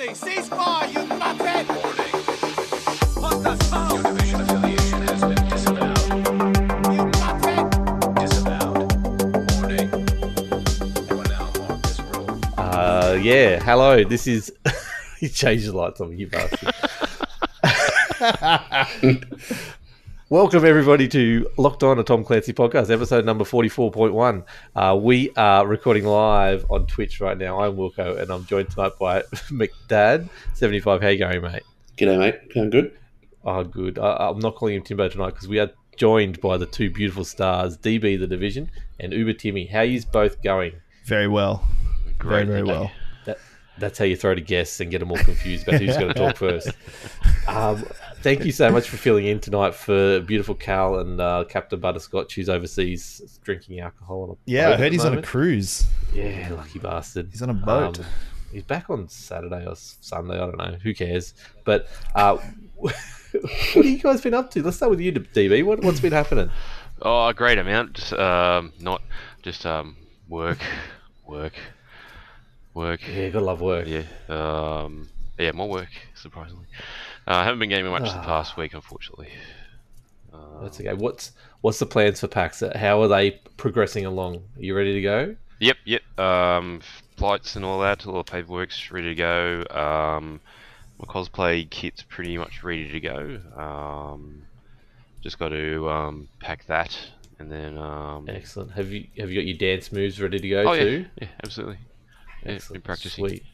Charlie, ceasefire, you muppet! What the fuck? Your division affiliation has been disavowed. You muppet! Disavowed. Warning. You are now marked as rogue. Uh, yeah. Hello. This is. you changed the lights on me, you bastard. Welcome everybody to Locked On, a Tom Clancy podcast, episode number forty-four point one. Uh, we are recording live on Twitch right now. I'm Wilco, and I'm joined tonight by McDad seventy-five. How you going, mate? G'day, mate. Going good? Oh, good. I, I'm not calling him Timbo tonight because we are joined by the two beautiful stars, DB the Division and Uber Timmy. How you both going? Very well. Great, very, very thank well. That, that's how you throw to guests and get them all confused about who's going to talk first. Um, thank you so much for filling in tonight for beautiful Cal and uh, Captain Butterscotch, who's overseas drinking alcohol. On a Yeah, boat I heard the he's on a cruise. Yeah, lucky bastard. He's on a boat. Um, he's back on Saturday or Sunday. I don't know. Who cares? But uh, what have you guys been up to? Let's start with you, DB. What, what's been happening? Oh, a great amount. Just, um, not just um, work, work, work. Yeah, gotta love work. Yeah. Um, yeah, more work. Surprisingly, uh, I haven't been gaming much the Ah. past week, unfortunately. Uh, That's okay. What's what's the plans for PAX? How are they progressing along? Are you ready to go? Yep, yep. Um, flights and all that. All the paperwork's ready to go. Um, my cosplay kit's pretty much ready to go. Um, just got to um, pack that, and then um, Excellent. Have you have you got your dance moves ready to go oh too? yeah, yeah, absolutely. Yeah, been practicing. Sweet.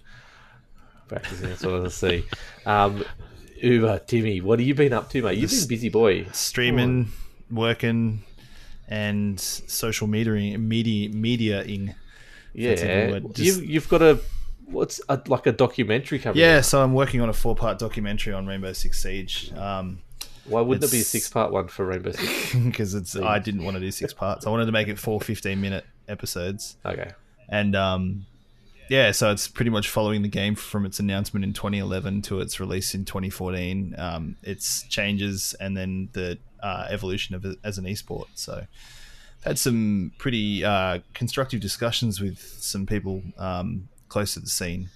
Practicing. That's what I see. Um, Uber, Timmy, what have you been up to, mate? You've been a busy boy. Streaming, working, and social mediaing, media, mediaing. Yeah. Just- you've, you've got a what's a, like a documentary coming. Yeah, out. so I'm working on a four part documentary on Rainbow Six Siege. Um, Why wouldn't there be a six part one for Rainbow Six? because it's I didn't want to do six parts. I wanted to make it four 15 minute episodes. Okay. and um, yeah, so it's pretty much following the game from its announcement in 2011 to its release in 2014. Um, its changes and then the uh, evolution of it as an esport. So had some pretty uh, constructive discussions with some people um, close to the scene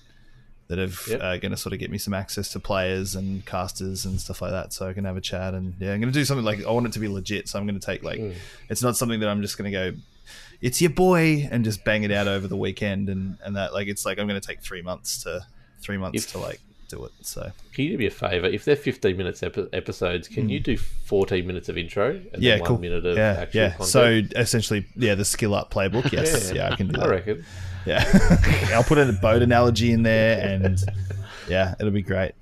that are Yep. uh, going to sort of get me some access to players and casters and stuff like that, so I can have a chat. And yeah, I'm going to do something like I want it to be legit, so I'm going to take like it's not something that I'm just going to go. It's your boy, and just bang it out over the weekend, and and that like it's like I'm going to take three months to three months If- to like do it. So Can you do me a favor? If they're fifteen minutes epi- episodes, can hmm. you do fourteen minutes of intro and yeah, then cool. one minute of yeah, actual yeah. content? So essentially, yeah, the skill up playbook. Yes, yeah, I can do that I reckon. Yeah, I'll put a boat analogy in there, and yeah, it'll be great.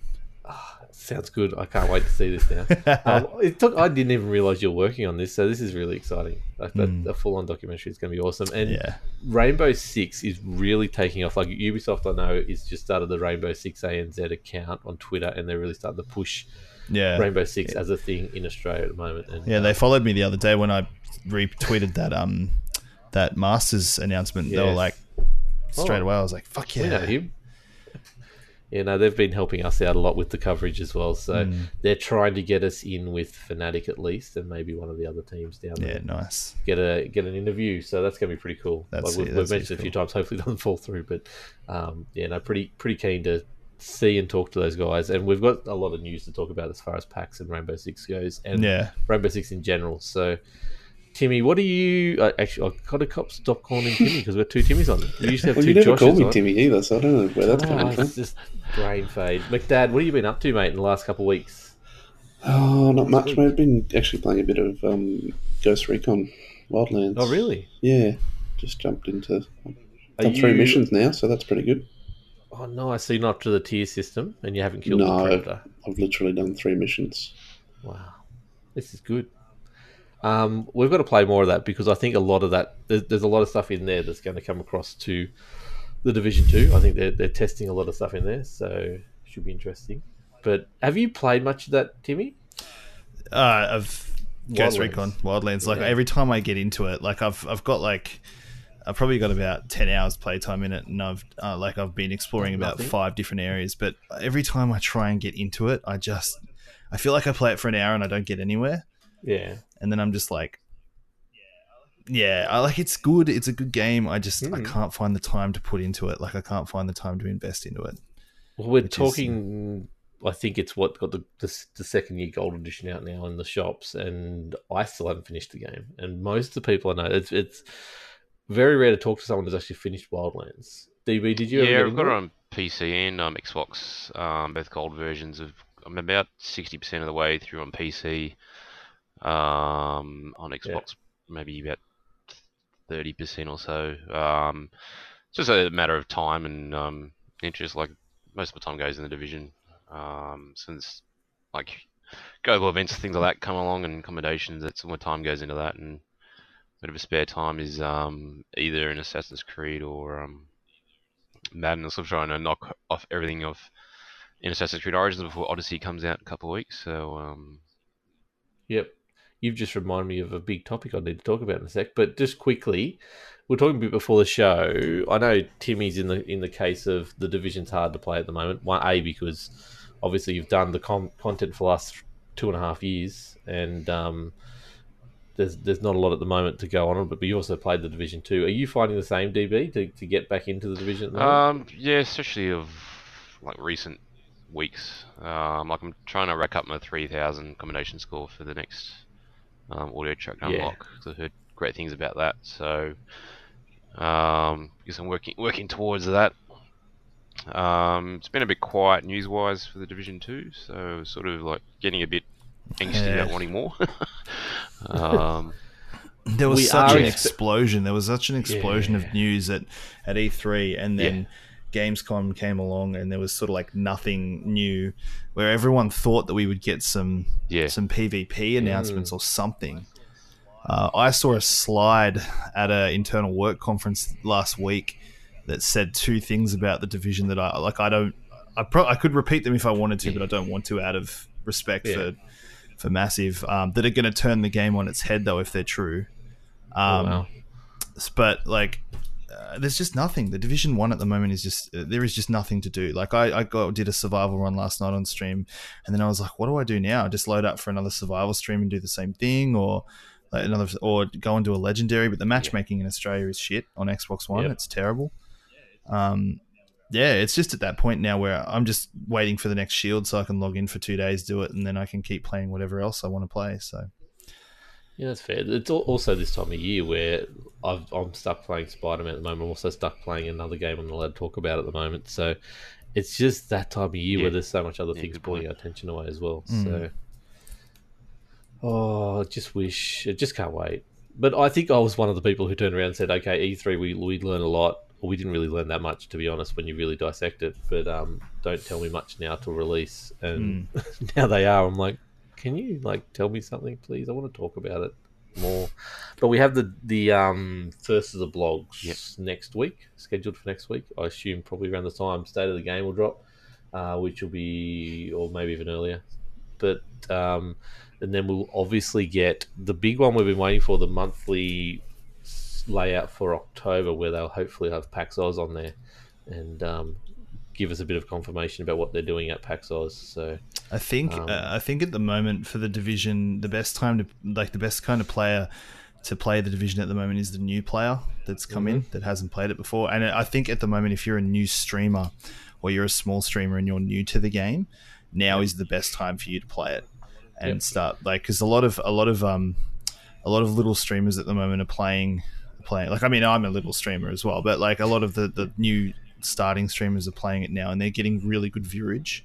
Sounds good. I can't wait to see this now. um, it took, I didn't even realize you're working on this, so this is really exciting. Like that, A full-on documentary is going to be awesome. And. Yeah. Rainbow Six is really taking off. Like Ubisoft, I know, is just started the Rainbow Six ANZ account on Twitter, and they're really starting to push Yeah, Rainbow Six as a thing in Australia at the moment. And, Yeah, they followed me the other day when I retweeted that um that Masters announcement. They were like straight Oh. away. I was like, "Fuck we know yeah!" him. Yeah, know they've been helping us out a lot with the coverage as well. So Hmm. they're trying to get us in with Fnatic at least, and maybe one of the other teams down there. Yeah, nice. get a get an interview. So that's going to be pretty cool. That's- like we've, yeah, we've mentioned seems a few times. Hopefully, it doesn't fall through. But um, yeah, no, pretty pretty keen to see and talk to those guys. And we've got a lot of news to talk about as far as PAX and Rainbow Six goes, and Yeah. Rainbow Six in general. So. Timmy, what are you? Uh, actually, I've got to cop, stop calling him Timmy because we're two Timmys on. We used to have Well, two you never Joshes called me on. Timmy either, so I don't know where that's Oh, coming from. just brain fade. McDad, what have you been up to, mate, in the last couple of weeks? Oh, not much, mate. I've been actually playing a bit of um, Ghost Recon Wildlands. Oh, really? Yeah, just jumped into. Done three missions now, so that's pretty good. Oh no, I see. Not to the tier system, and you haven't killed the No, predator. I've literally done three missions. Wow, this is good. Um, we've got to play more of that because I think a lot of that there's, there's a lot of stuff in there that's going to come across to the Division Two. I think they're they're testing a lot of stuff in there, so should be interesting. But have you played much of that, Timmy? Uh, of Ghost Wildlands. Recon Wildlands. Like Yeah. every time I get into it, like I've I've got like. I've probably got about ten hours playtime in it, and I've uh, like I've been exploring about Nothing. five different areas. But every time I try and get into it, I just I feel like I play it for an hour and I don't get anywhere. Yeah, and then I'm just like, yeah, I like it's good. It's a good game. I just I Mm. can't find the time to put into it. Like I can't find the time to invest into it. Well, we're Which is- talking. I think it's what got the, the the second year gold edition out now in the shops, and I still haven't finished the game. And most of the people I know, it's it's very rare to talk to someone who's actually finished Wildlands. DB, did you? yeah, get I've got it on PC and um, Xbox, um, both gold versions of. I'm about sixty percent of the way through on PC. Um, on Xbox, maybe about thirty percent or so. Um, it's just a matter of time and um, interest. Like most of the time goes in the division. Um, since like global events, things like that come along, and commendations. That's when time goes into that, and a bit of a spare time is um, either in Assassin's Creed or um, Madden. I'm trying to knock off everything off in Assassin's Creed Origins before Odyssey comes out in a couple of weeks. So um, Yep. You've just reminded me of a big topic I need to talk about in a sec. But just quickly, we are talking a bit before the show. I know Timmy's in the in the case of the division's hard to play at the moment. One A because obviously you've done the com- content for the last two and a half years, and um, there's there's not a lot at the moment to go on. But you also played the division two. Are you finding the same DB to, to get back into the division? The um, yeah, especially of like recent weeks. Um, like I'm trying to rack up my 3,000 commendation score for the next um, audio track Yeah. unlock. 'cause I've heard great things about that. So um, I guess I'm working working towards that. Um, it's been a bit quiet news-wise for the Division Two, so sort of like getting a bit angsty Yeah. about wanting more. um, There was We such an expe- explosion. There was such an explosion Yeah. of news at, at E3, and then Yeah. Gamescom came along, and there was sort of like nothing new, where everyone thought that we would get some Yeah. some PvP announcements or something. Uh, I saw a slide at an internal work conference last week that said two things about the division that I like. I don't. I pro- I could repeat them if I wanted to, but I don't want to out of respect Yeah. for for massive. Um, that are going to turn the game on its head though if they're true. Oh, Um, wow. but like uh, there's just nothing. The division one at the moment is just uh, there is just nothing to do. Like I, I got did a survival run last night on stream and then i was like what do i do now? Just load up for another survival stream and do the same thing or like another or go and do a legendary? But the matchmaking in australia is shit on xbox one. Yep. it's terrible. Um yeah it's just at that point now where i'm just waiting for the next shield so i can log in for two days do it and then i can keep playing whatever else i want to play so. Yeah, that's fair. It's also this time of year where I've, I'm stuck playing Spider Man at the moment. I'm also stuck playing another game I'm not allowed to talk about at the moment. So it's just that time of year Yeah. where there's so much other Yeah, things pulling point. our attention away as well. Mm. So, oh, I just wish, I just can't wait. But I think I was one of the people who turned around and said, okay, E3, we, we learn a lot. Well, we didn't really learn that much, to be honest, when you really dissect it. But um, don't tell me much now till release. And now they are. I'm like, can you like tell me something, please? I want to talk about it more. But we have the the um first of the blogs Yep. next week, scheduled for next week. I assume probably around the time State of the Game will drop, uh, which will be or maybe even earlier. But um, and then we'll obviously get the big one we've been waiting for, the monthly layout for October, where they'll hopefully have PAX Oz on there and um, give us a bit of confirmation about what they're doing at PAX Oz. So I think Um, uh, I think at the moment for the division, the best time to like the best kind of player to play the division at the moment is the new player that's come in that hasn't played it before. And I think at the moment, if you're a new streamer or you're a small streamer and you're new to the game, now is the best time for you to play it and Yep. start like because a lot of a lot of um a lot of little streamers at the moment are playing playing like I mean I'm a little streamer as well, but like a lot of the the new starting streamers are playing it now and they're getting really good viewage.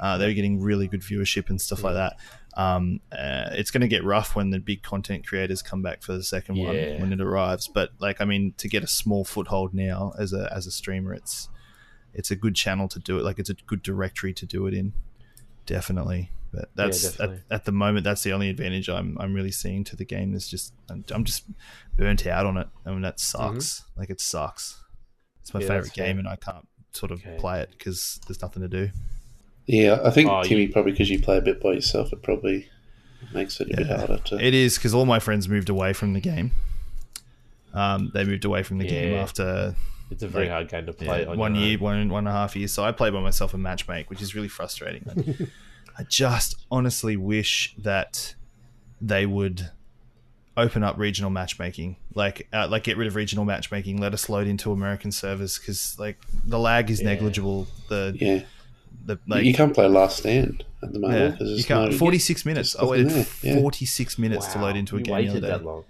Uh, they're getting really good viewership and stuff like that. Um, uh, it's going to get rough when the big content creators come back for the second Yeah. one when it arrives. But like, I mean, to get a small foothold now as a as a streamer, it's it's a good channel to do it. Like, it's a good directory to do it in. Definitely. But that's at, definitely. at the moment that's the only advantage I'm I'm really seeing to the game. Is just I'm, I'm just burnt out on it. I mean that sucks. Like it sucks. It's my. Yeah, favorite that's fair. game, and I can't sort of Okay. play it because there's nothing to do. Yeah, I think Oh, Timmy you- probably because you play a bit by yourself, it probably makes it a bit harder to. It is because all my friends moved away from the game. Um, they moved away from the game after it's a very Like, hard game to play. yeah, on one year, own. one one and a half years. So I play by myself and matchmake, which is really frustrating. I just honestly wish that they would open up regional matchmaking, like uh, like get rid of regional matchmaking, let us load into American servers because like the lag is Yeah. negligible. The yeah, the like you can't play Last Stand at the moment. yeah, 'cause you can't. no- Forty six minutes. I waited yeah. forty six minutes to load into a you game the waited other that long.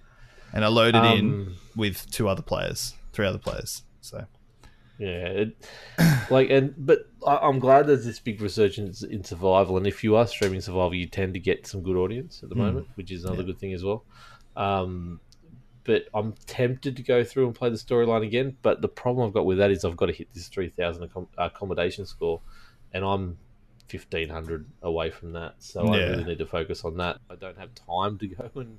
and I loaded in Um, with two other players, three other players. So Yeah, it, like and but I, I'm glad there's this big resurgence in survival, and if you are streaming survival, you tend to get some good audience at the moment, which is another Yeah. good thing as well. Um, but I'm tempted to go through and play the storyline again. But the problem I've got with that is I've got to hit this three thousand commendation score, and I'm fifteen hundred away from that. So I really need to focus on that. I don't have time to go and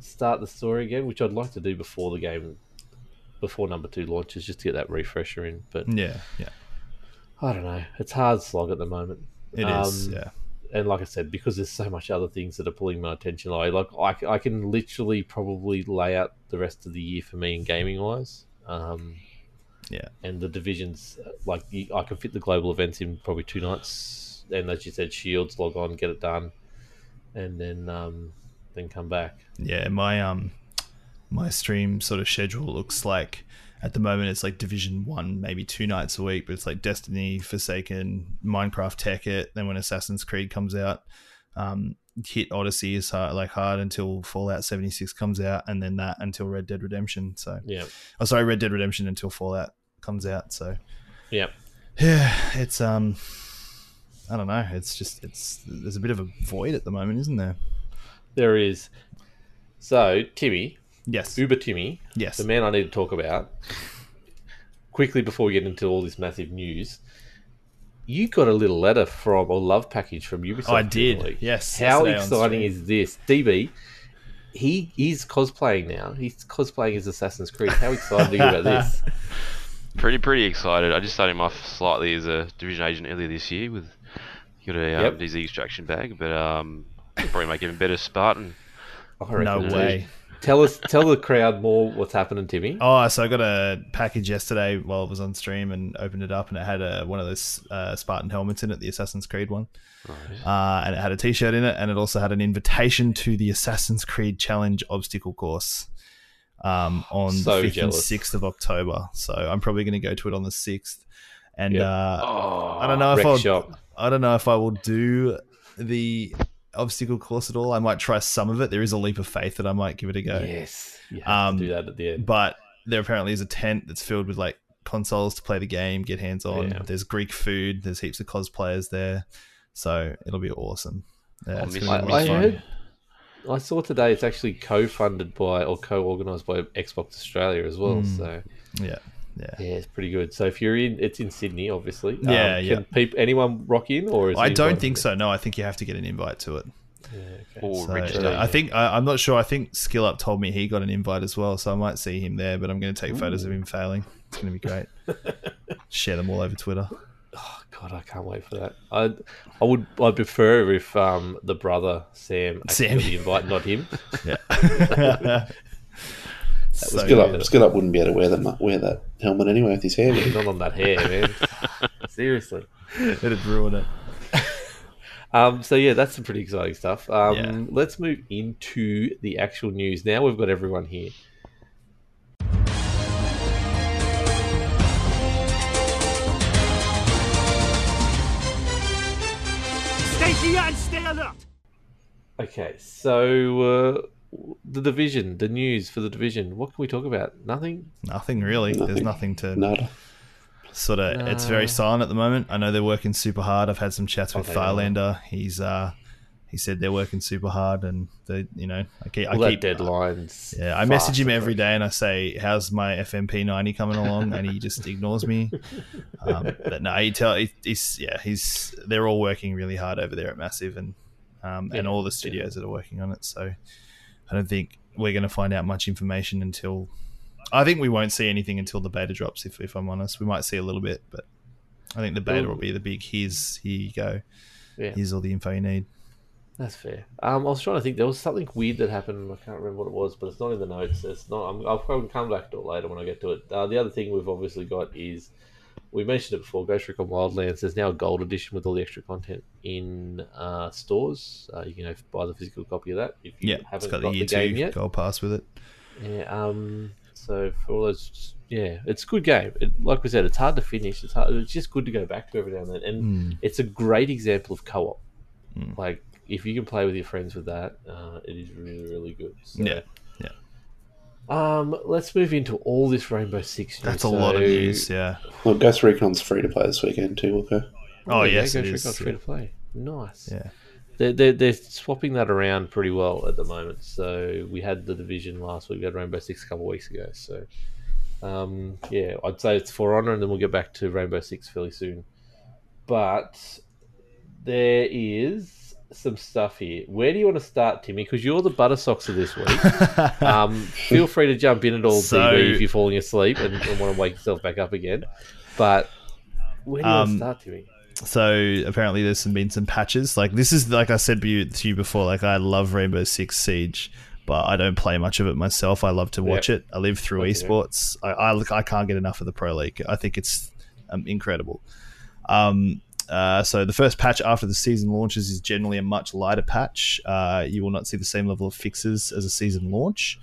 start the story again, which I'd like to do before the game, before number two launches, just to get that refresher in. But yeah, yeah, I don't know. It's hard slog at the moment. it is. Um, Yeah, And like I said, because there's so much other things that are pulling my attention away, like I, I can literally probably lay out the rest of the year for me in gaming wise. Um, Yeah. And the divisions, like you, I can fit the global events in probably two nights. And as you said, Shields, log on, get it done, and then um, then come back. yeah. My um, my stream sort of schedule looks like at the moment it's like Division One, maybe two nights a week, but it's like Destiny, Forsaken, Minecraft, Tekkit. Then when Assassin's Creed comes out, um, hit Odyssey is hard, like hard until Fallout seventy six comes out, and then that until Red Dead Redemption. So, Yeah. oh sorry, Red Dead Redemption until Fallout comes out. So, Yeah. yeah, it's um, I don't know. It's just it's there's a bit of a void at the moment, isn't there? There is. So, Timmy, Yes. Uber Timmy, Yes. the man I need to talk about, quickly before we get into all this massive news, you got a little letter from, a love package from Ubisoft. I did. the week. Yes, How exciting is this? DB, he is cosplaying now. He's cosplaying as Assassin's Creed. How excited are you about this? Pretty pretty excited. I just started him off slightly as a division agent earlier this year with got a um, Yep. DZ extraction bag, but um, probably make even better Spartan. I No it is. way. Tell us, tell the crowd more what's happening, Timmy. Oh, so I got a package yesterday while it was on stream and opened it up, and it had a, one of those uh, Spartan helmets in it, the Assassin's Creed one, uh, and it had a T-shirt in it, and it also had an invitation to the Assassin's Creed Challenge obstacle course um, on So the fifth and sixth of October. So I'm probably going to go to it on the sixth, and Yep. uh, Oh, I don't know if I'll, shop. I don't know if I will do the obstacle course at all. I might try some of it. There is a leap of faith that I might give it a go. Yes, Um, do that at the end. But there apparently is a tent that's filled with like consoles to play the game, get hands on. Yeah. There's Greek food. There's heaps of cosplayers there, so it'll be awesome. Yeah, I'll it's miss be I, I heard. I saw today it's actually co-funded by or co-organized by Xbox Australia as well. Mm. So Yeah, yeah. yeah, it's pretty good. So if you're in, it's in Sydney, obviously. Um, Yeah, can yeah. peop- anyone rock in or? Is I don't think so. No, I think you have to get an invite to it. Yeah, okay. Or So, register. I think I, I'm not sure. I think Skill Up told me he got an invite as well, so I might see him there. But I'm going to take photos of him failing. It's going to be great. Share them all over Twitter. Oh, God, I can't wait for that. I I would I prefer if um the brother Sam Sam. got the invite, not him. Yeah. So Skill good. up, skill up wouldn't be able to wear that wear that helmet anyway with his hair. would not on that hair, man. Seriously. It'd ruin it. Um, so yeah, that's some pretty exciting stuff. Um, Yeah. Let's move into the actual news. Now we've got everyone here. Stay here and stay alert. Okay, so uh, the division, the news for the division. What can we talk about? Nothing. Nothing really. There's Nothing. nothing to Nada. sort of. It's very silent at the moment. I know they're working super hard. I've had some chats with Oh, they are. He's uh, he said they're working super hard, and they, you know, I keep, All I keep deadlines. Yeah, I message him every day and I say, "How's my FMP ninety coming along?" and he just ignores me. Um, but no, he tell he, he's yeah he's they're all working really hard over there at Massive and um, and all the studios that are working on it. So I don't think we're going to find out much information until I think we won't see anything until the beta drops. If if I'm honest, we might see a little bit, but I think the beta will be the big. Here's here you go. Yeah. Here's all the info you need. That's fair. Um, I was trying to think. There was something weird that happened. I can't remember what it was, but it's not in the notes. It's not. I'm, I'll probably come back to it later when I get to it. Uh, the other thing we've obviously got is we mentioned it before. Ghost Recon Wildlands. There's now a gold edition with all the extra content in uh, stores. Uh, you can buy the physical copy of that if you Yeah, haven't got got, the year the game two yet. gold pass with it. Yeah. Um. So for all those yeah, it's a good game. It, like we said, it's hard to finish. It's hard, it's just good to go back to every now and then, and Hmm. it's a great example of co-op. Like if you can play with your friends with that, uh, it is really really good. So, yeah. Um, let's move into all this Rainbow Six. That's news. a lot of So- news. Yeah. Well, Ghost Recon's free to play this weekend too, Wilco. Oh, yeah, yes, Ghost it Recon's is. free to play. Nice. Yeah. They're, they're, they're swapping that around pretty well at the moment. So we had the division last week. We had Rainbow Six a couple of weeks ago. So um, yeah, I'd say it's For Honor, and then we'll get back to Rainbow Six fairly soon. But there is some stuff here. Where do you want to start, Timmy? Because you're the Butterscotch of this week. um, feel free to jump in at all, So- DB, if you're falling asleep and, and want to wake yourself back up again. But where do you want Um, to start, Timmy? So apparently there's some, been some patches. Like this is like I said to you, before. Like I love Rainbow Six Siege, but I don't play much of it myself. I love to watch Yeah. it. I live through Okay. esports. I, I I can't get enough of the pro league. I think it's um, incredible. Um, uh, so the first patch after the season launches is generally a much lighter patch. Uh, you will not see the same level of fixes as a season launch.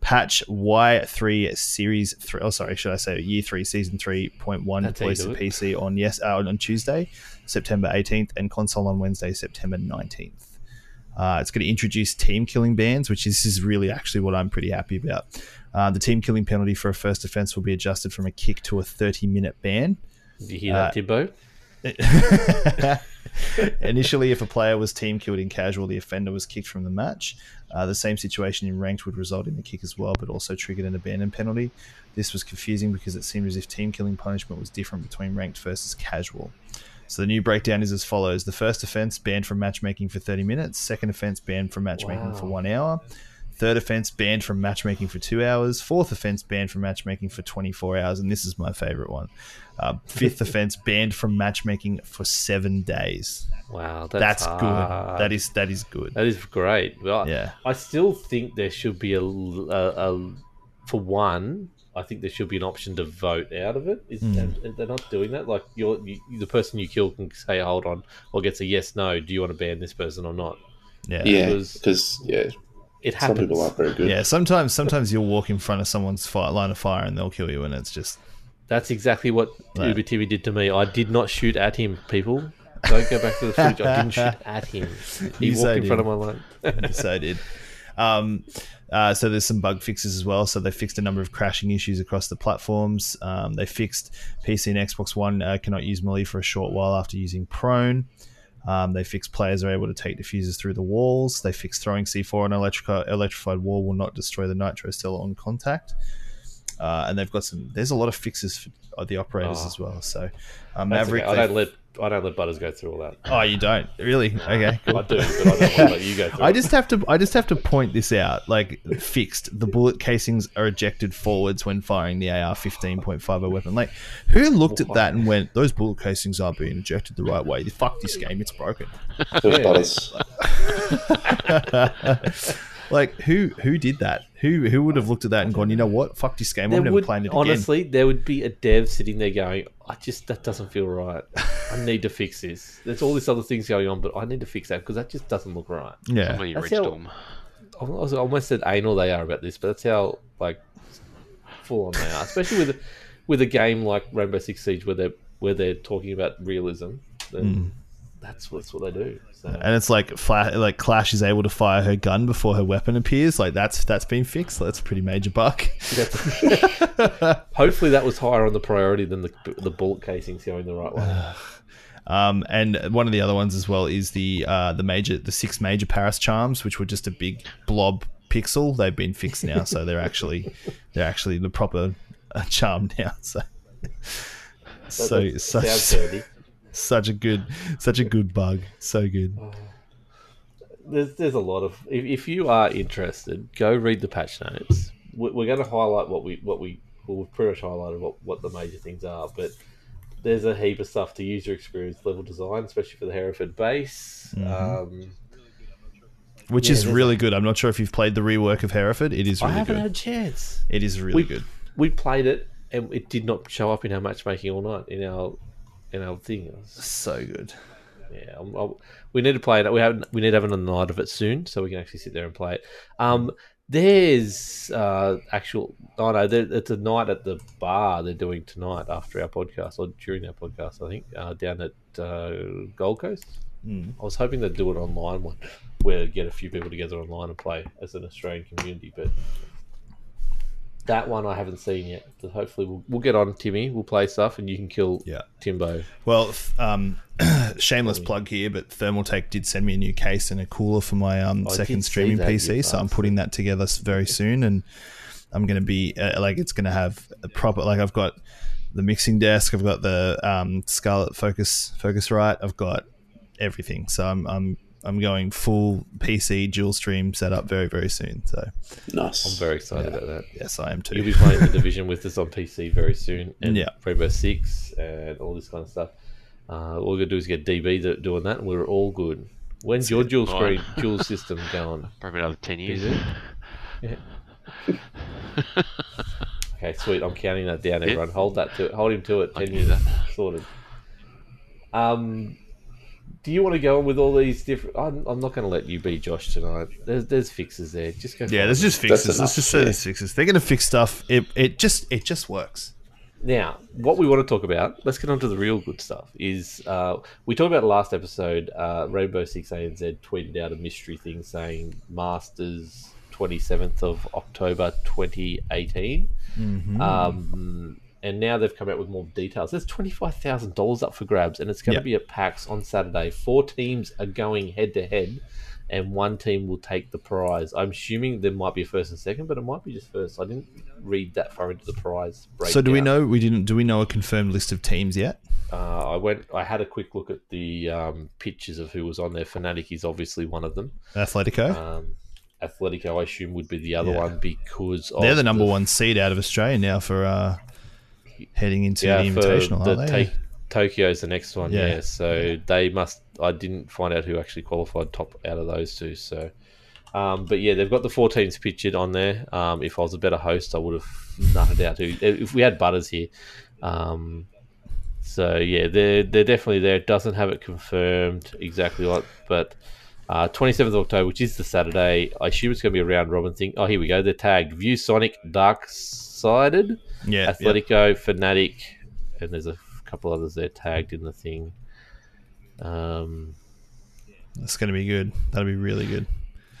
Patch Y3 Series 3, oh, sorry, should I say Year 3 Season 3.1 That's how you deploys to. PC on yes uh, on Tuesday, September 18th, and console on Wednesday, September 19th. Uh, it's going to introduce team killing bans, which is, is really actually what I'm pretty happy about. Uh, the team killing penalty for a first offense will be adjusted from a kick to a 30 minute ban. Did you hear that, uh, Timbo? Initially, if a player was team killed in casual, the offender was kicked from the match. Uh, the same situation in ranked would result in a kick as well, but also triggered an abandon penalty. This was confusing because it seemed as if team killing punishment was different between ranked versus casual. So the new breakdown is as follows: the first offense banned from matchmaking for 30 minutes, second offense banned from matchmaking for one hour, third offense banned from matchmaking for two hours, fourth offense banned from matchmaking for 24 hours, and this is my favorite one. Uh, fifth offense banned from matchmaking for seven days. Wow, that's, That's, good. That is that is good. that is great. Well, Yeah. I still think there should be a, a, a for one. I think there should be an option to vote out of it. Is and they're not doing that? Like you're you, the person you kill can say, "Hold on," or gets a yes, no. Do you want to ban this person or not? Yeah. Yeah, Because- because yeah, It some happens. people aren't very good. Yeah, sometimes sometimes you'll walk in front of someone's fire, line of fire and they'll kill you, and it's just That's exactly what Right. Uber TV did to me. I did not shoot at him. People, don't go back to the footage. I didn't shoot at him. He You walked so in front of my line. so did. Um, uh, so there's some bug fixes as well. So they fixed a number of crashing issues across the platforms. Um, they fixed PC and Xbox One uh, cannot use melee for a short while after using prone. Um, they fixed players are able to take defusers through the walls. They fixed throwing C4 on an electric- electrified wall will not destroy the nitro cell on contact. Uh, and they've got some. There's a lot of fixes for the operators Oh. as well. So um, Maverick. okay. I don't let I don't let Butters go through all that. oh, you don't really? Okay. I do, but I don't want to let you go through. I it. just have to I just have to point this out. Like fixed, the bullet casings are ejected forwards when firing the AR fifteen point five weapon. Like who looked at that and went, Those bullet casings aren't being ejected the right way. Fuck this game, it's broken. Those Yeah. buddies. like who who did that? Who who would have looked at that and gone, you know what? Fuck this game, I'm never would, playing it again. honestly, there would be a dev sitting there going, "I just that doesn't feel right. I need to fix this. There's all these other things going on, but I need to fix that because that just doesn't look right." Yeah. Somebody That's reached how- them. I was- I almost said anal they are about this, but that's how like full on they are, especially with with a game like Rainbow Six Siege where they're where they're talking about realism. Then hmm. That's that's what they do. So. And it's like like Clash is able to fire her gun before her weapon appears. Like that's that's been fixed. That's a pretty major bug. That's- Hopefully, that was higher on the priority than the the bullet casings going the right way. Um, and one of the other ones as well is the uh, the major the six major Paris charms, which were just a big blob pixel. They've been fixed now, so they're actually they're actually the proper uh, charm now. So so that such sounds dirty. such a good such a good bug. So good. There's there's a lot of. If, if you are interested, go read the patch notes. We're, we're going to highlight what we what we well, we've pretty much highlighted what, what the major things are, but there's a heap of stuff to user experience level design, especially for the Hereford base. Um, Which Yeah, is really good. I'm not sure if you've played the rework of Hereford. It is I really haven't good. had a chance. It is really we, good. We played it and it did not show up in our matchmaking all night in our in our thing. It was- So good. Yeah, I'm, i we need to play it. We have we need to have another night of it soon, so we can actually sit there and play it. Um, There's uh, actual. Oh no, there, it's a night at the bar they're doing tonight after our podcast or during our podcast. I think uh, down at uh, Gold Coast. Mm. I was hoping they'd do it online one, where get a few people together online and play as an Australian community. But that one I haven't seen yet. So hopefully we'll, we'll get on Timmy. We'll play stuff and you can kill Yeah. Timbo. Well, um, shameless plug here, but Thermaltake did send me a new case and a cooler for my um, I second streaming PC, so I'm putting that together very soon, and I'm going to be uh, like it's going to have a proper like I've got the mixing desk, I've got the um, Scarlett Focus Focusrite, I've got everything, so I'm I'm I'm going full PC dual stream setup very very soon. So Nice. I'm very excited about that. yes, I am too. You'll be playing the division with us on PC very soon, and Yeah. Rainbow Six and all this kind of stuff. Uh, all we got to do is get DB do- doing that, and we're all good. When's your dual Fine. screen dual system going? Probably another 10 years. Is it? Yeah. okay, sweet. I'm counting that down. Everyone, hold that to it. hold him to it. Ten can years sorted. Um, do you want to go on with all these different? I'm, I'm not going to let you be Josh tonight. There's there's fixes there. Just go. yeah, there's just fixes. enough, Let's just say yeah. there's fixes. They're going to fix stuff. It it just it just works. Now, what we want to talk about, let's get on to the real good stuff, is uh, we talked about last episode, uh, Rainbow Six ANZ tweeted out a mystery thing saying Masters 27th of October 2018. Um, and now they've come out with more details. There's $25,000 up for grabs, and it's going to be at PAX on Saturday. Four teams are going head to head, and one team will take the prize. I'm assuming there might be a first and second, but it might be just first. I didn't read that far into the prize. So do we know we didn't do we know a confirmed list of teams yet? Uh, I went. I had a quick look at the um, pictures of who was on there. Fnatic is obviously one of them. Athletico. Um, Athletico, I assume, would be the other Yeah. one because of They're the number one seed out of Australia now for uh, heading into Yeah, the invitational, the aren't they? Tokyo's the next one. Yeah. Yeah. so they must. I didn't find out who actually qualified top out of those two. So, um, but yeah, they've got the four teams pictured on there. Um, if I was a better host, I would have nutted out who. If we had Butters here. Um, so yeah, they're they're definitely there. It doesn't have it confirmed exactly what, but uh, 27th of October, which is the Saturday. I assume it's going to be a round robin thing. Oh, here we go. They're tagged View Sonic, Dark Sided, yeah, yeah. Athletico, Fnatic, and there's a couple others there tagged in the thing. Um, It's going to be good. That'll be really good.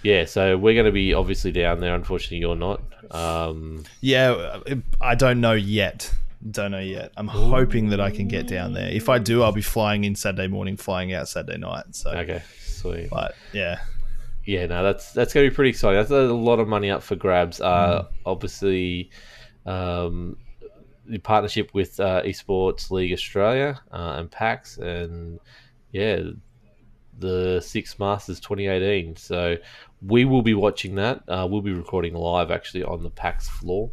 yeah, so we're going to be obviously down there. Unfortunately, you're not. Um, Yeah, uh, I don't know yet. Don't know yet. I'm hoping that I can get down there. If I do, I'll be flying in Saturday morning, flying out Saturday night. So, okay, sweet. but yeah, Yeah, no, that's that's going to be pretty exciting. That's a lot of money up for grabs. Uh, Obviously, um, the partnership with uh, Esports League Australia uh, and PAX, and yeah, the Six Masters 2018. So we will be watching that. Uh, we'll be recording live actually on the PAX floor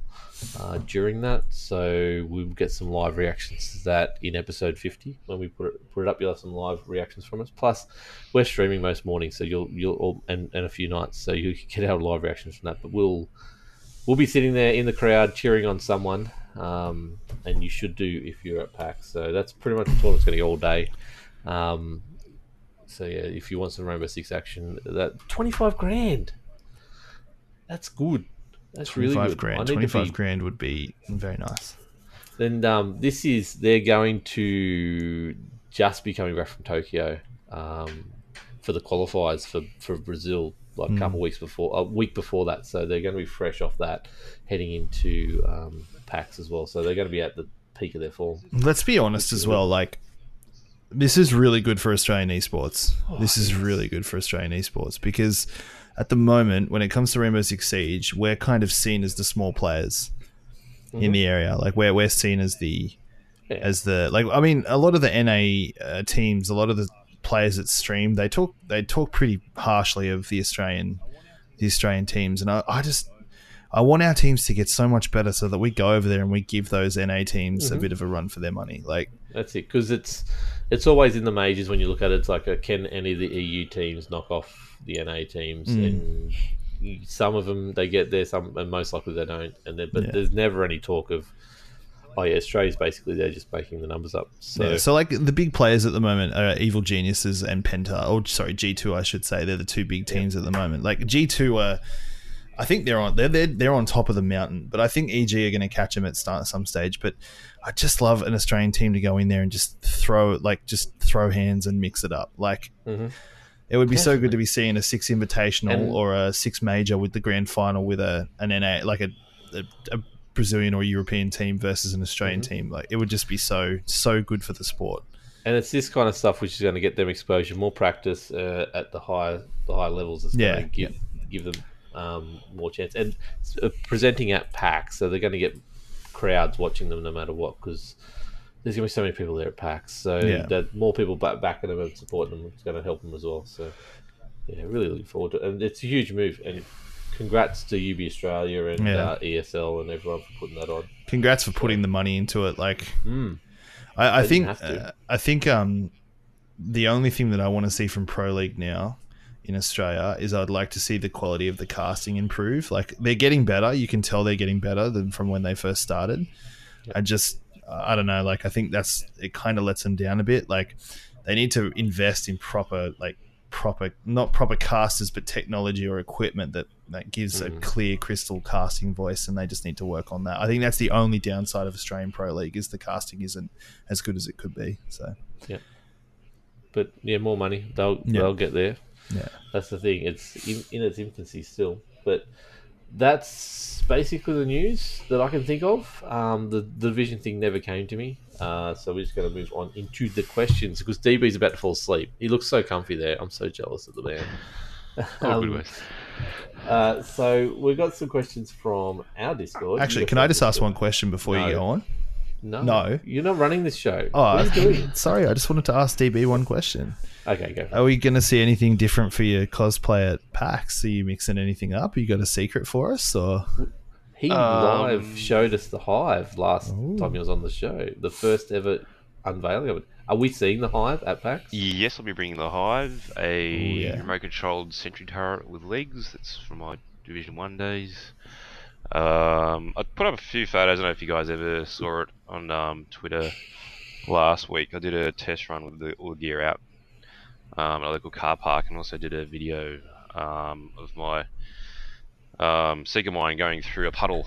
uh, during that. So we'll get some live reactions to that in episode 50 when we put it, put it up. You'll have some live reactions from us. Plus, we're streaming most mornings, so you'll you'll all, and, and a few nights, so you can get our live reactions from that. But we'll we'll be sitting there in the crowd cheering on someone, um, and you should do if you're at PAX. So that's pretty much the tournament's going to be all day. Um, so yeah, if you want some Rainbow Six action, that twenty five grand. That's good. That's really 25 good. Grand. 25 be- grand would be very nice. then um, this is they're going to just be coming back from Tokyo um, for the qualifiers for, for Brazil like a couple weeks before a week before that so they're going to be fresh off that heading into um, PAX as well so they're going to be at the peak of their form Let's be honest as well. Like, this is really good for Australian esports. Oh, this is really good for Australian esports because at the moment, when it comes to Rainbow Six Siege, we're kind of seen as the small players in the area. Like, we're we're seen as the Yeah. as the like. I mean, a lot of the NA uh, teams, a lot of the players that stream, they talk they talk pretty harshly of the Australian the Australian teams, and I, I just. I want our teams to get so much better so that we go over there and we give those NA teams a bit of a run for their money. Like, that's it because it's it's always in the majors when you look at it it's like a, can any of the EU teams knock off the NA teams Mm. and some of them they get there some and most likely they don't and then but Yeah. there's never any talk of oh yeah Australia's basically they're just making the numbers up so Yeah, so like the big players at the moment are Evil Geniuses and Penta. Or sorry, G two, I should say. They're the two big teams at the moment. Like G two are I think they're on they're, they're they're on top of the mountain, but I think EG are going to catch them at start some stage. But I just love an Australian team to go in there and just throw like just throw hands and mix it up. Like Mhm. it would be so good to be seeing a six invitational And- or a six major with the grand final with a an NA like a a, a Brazilian or European team versus an Australian Mm-hmm. team. Like it would just be so so good for the sport. And it's this kind of stuff which is going to get them exposure, more practice uh, at the higher the high levels. It's Yeah, going to give give them um, more chance and uh, presenting at PAX, so they're going to get crowds watching them no matter what because there's going to be so many people there at PAX. So Yeah. that more people back backing them and supporting them is going to help them as well. So yeah, really looking forward to it. And it's a huge move. And congrats to UB Australia and Yeah. uh, ESL and everyone for putting that on. Congrats for putting the money into it. Like Mm. I, I They think didn't have to. uh, I think um, the only thing that I want to see from Pro League now in Australia is I'd like to see the quality of the casting improve. Like they're getting better. You can tell they're getting better than from when they first started. I just I don't know. Like I think that's it. Kind of lets them down a bit. Like they need to invest in proper like proper not proper casters but technology or equipment that that gives a clear crystal casting voice and they just need to work on that i think that's the only downside of australian pro league is the casting isn't as good as it could be so yeah, But yeah, more money. They'll Yeah. they'll get there. yeah That's the thing. It's in, in its infancy still, but that's basically the news that I can think of. Um, the, the division thing never came to me, uh, so we're just going to move on into the questions because DB's about to fall asleep. He looks so comfy there. I'm so jealous of the man. Oh, good Um, way. Uh, so we've got some questions from our Discord. actually can i just ask one question before No. you go on No, No. you're not running this show. oh what are you doing? sorry i just wanted to ask db one question Okay, go. Are we going to see anything different for your cosplay at pax are you mixing anything up you got a secret for us or He Um, live showed us the hive last time he was on the show. The first ever unveiling of it. Are we seeing the hive at PAX? Yes, I'll be bringing the Hive, a yeah. remote controlled sentry turret with legs. That's from my Division 1 days. Um, I put up a few photos. I don't know if you guys ever saw it on um, Twitter last week. I did a test run with the, all the gear out um, at a local car park and also did a video um, of my um, Seeker mine going through a puddle,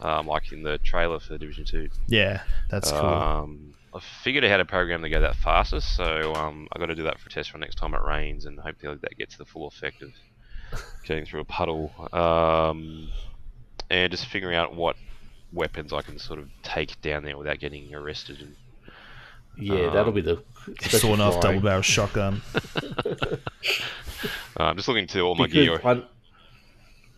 um, like in the trailer for Division 2. yeah that's cool Um, I figured out how to program to go that faster, so um, I got to do that for a test run next time it rains, and hopefully that gets the full effect of getting through a puddle. Um, and just figuring out what weapons I can sort of take down there without getting arrested. And Yeah, that'll be the special sawn off double barrel shotgun uh, I'm just looking to all my Because gear. I,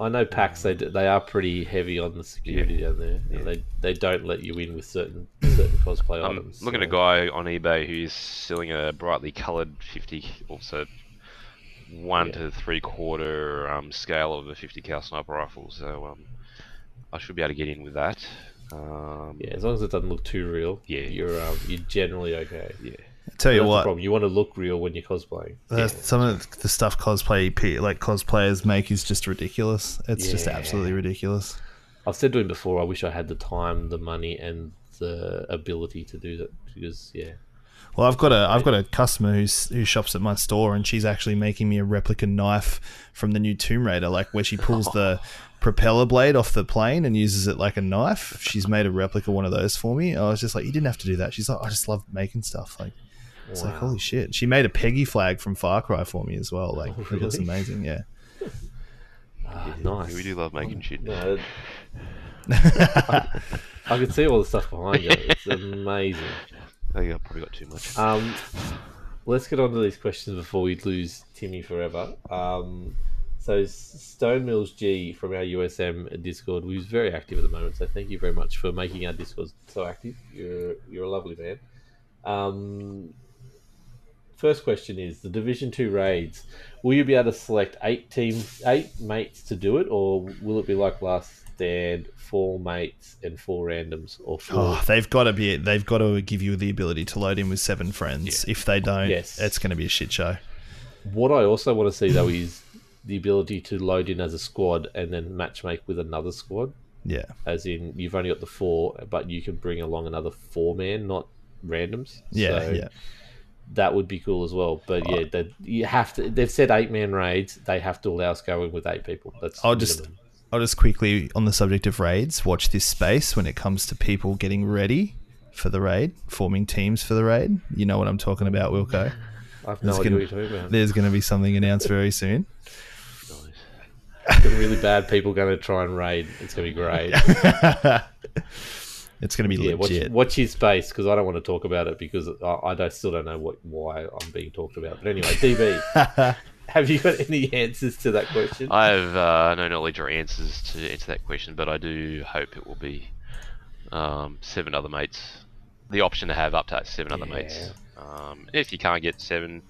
I know PAX they they are pretty heavy on the security down there. And they they don't let you in with certain certain cosplay I'm items. looking at a guy on eBay who's selling a brightly coloured 50, also one Yeah. to three quarter um, scale of a 50 cal sniper rifle. So um, I should be able to get in with that. Um, Yeah, as long as it doesn't look too real. Yeah. you're um, you're generally okay. yeah. Tell you what problem. You want to look real when you're cosplaying. Uh, Some of the stuff cosplay like cosplayers make is just ridiculous. It's just absolutely ridiculous. I've said to him before. I wish I had the time, the money, and the ability to do that because yeah, Well, I've got a I've got a customer who's who shops at my store, and she's actually making me a replica knife from the new Tomb Raider, like where she pulls the propeller blade off the plane and uses it like a knife. She's made a replica one of those for me. I was just like, you didn't have to do that. She's like, I just love making stuff. Like, it's like holy shit. She made a Peggy flag from Far Cry for me as well. Like, Oh, it was amazing. Yeah. ah, nice. We do love making shit. No, I, I can see all the stuff behind you. It's amazing. I think I probably got too much. Um, let's get on to these questions before we lose Timmy forever. Um, so Stone Mills G from our USM Discord, who's very active at the moment. So thank you very much for making our Discord so active. You're you're a lovely man. Um, first question is the Division Two raids. Will you be able to select eight teams, eight mates to do it, or will it be like last stand, four mates and four randoms, or four? Oh, they've got to be. They've got to give you the ability to load in with seven friends. If they don't, Yes. it's going to be a shit show. What I also want to see though is the ability to load in as a squad and then match make with another squad. Yeah. As in, you've only got the four, but you can bring along another four man, not randoms. Yeah. So yeah. That would be cool as well. But yeah, that you have to. They've said eight man raids. They have to allow us going with eight people. That's I'll just minimum. I'll just quickly on the subject of raids, watch this space when it comes to people getting ready for the raid, forming teams for the raid. You know what I'm talking about, Wilco. I've no There's idea gonna- what you're talking about. There's going to be something announced very soon. Really bad people going to try and raid. It's going to be great. It's going to be yeah, watch, legit. watch his space because I don't want to talk about it because I, I don't, still don't know what why I'm being talked about. But anyway, DB, have you got any answers to that question? I have uh, no knowledge or answers to answer that question, but I do hope it will be um, seven other mates. The option to have up to seven other mates. Um, if you can't get seven,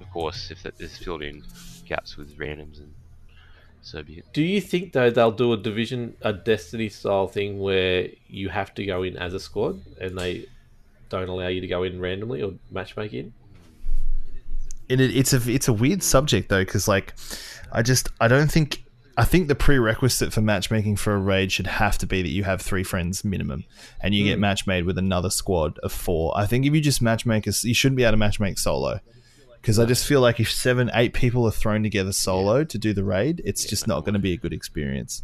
of course, if that is filled in gaps with randoms, and so be it. Do you think though they'll do a division, a Destiny style thing where you have to go in as a squad and they don't allow you to go in randomly or matchmake in? it, it- it's a it's a weird subject though because like I just I don't think I think the prerequisite for matchmaking for a raid should have to be that you have three friends minimum and you get hmm. match made with another squad of four. I think if you just matchmake us, you shouldn't be able to matchmake solo because I just feel like if seven eight people are thrown together solo to do the raid, it's just not going to be a good experience.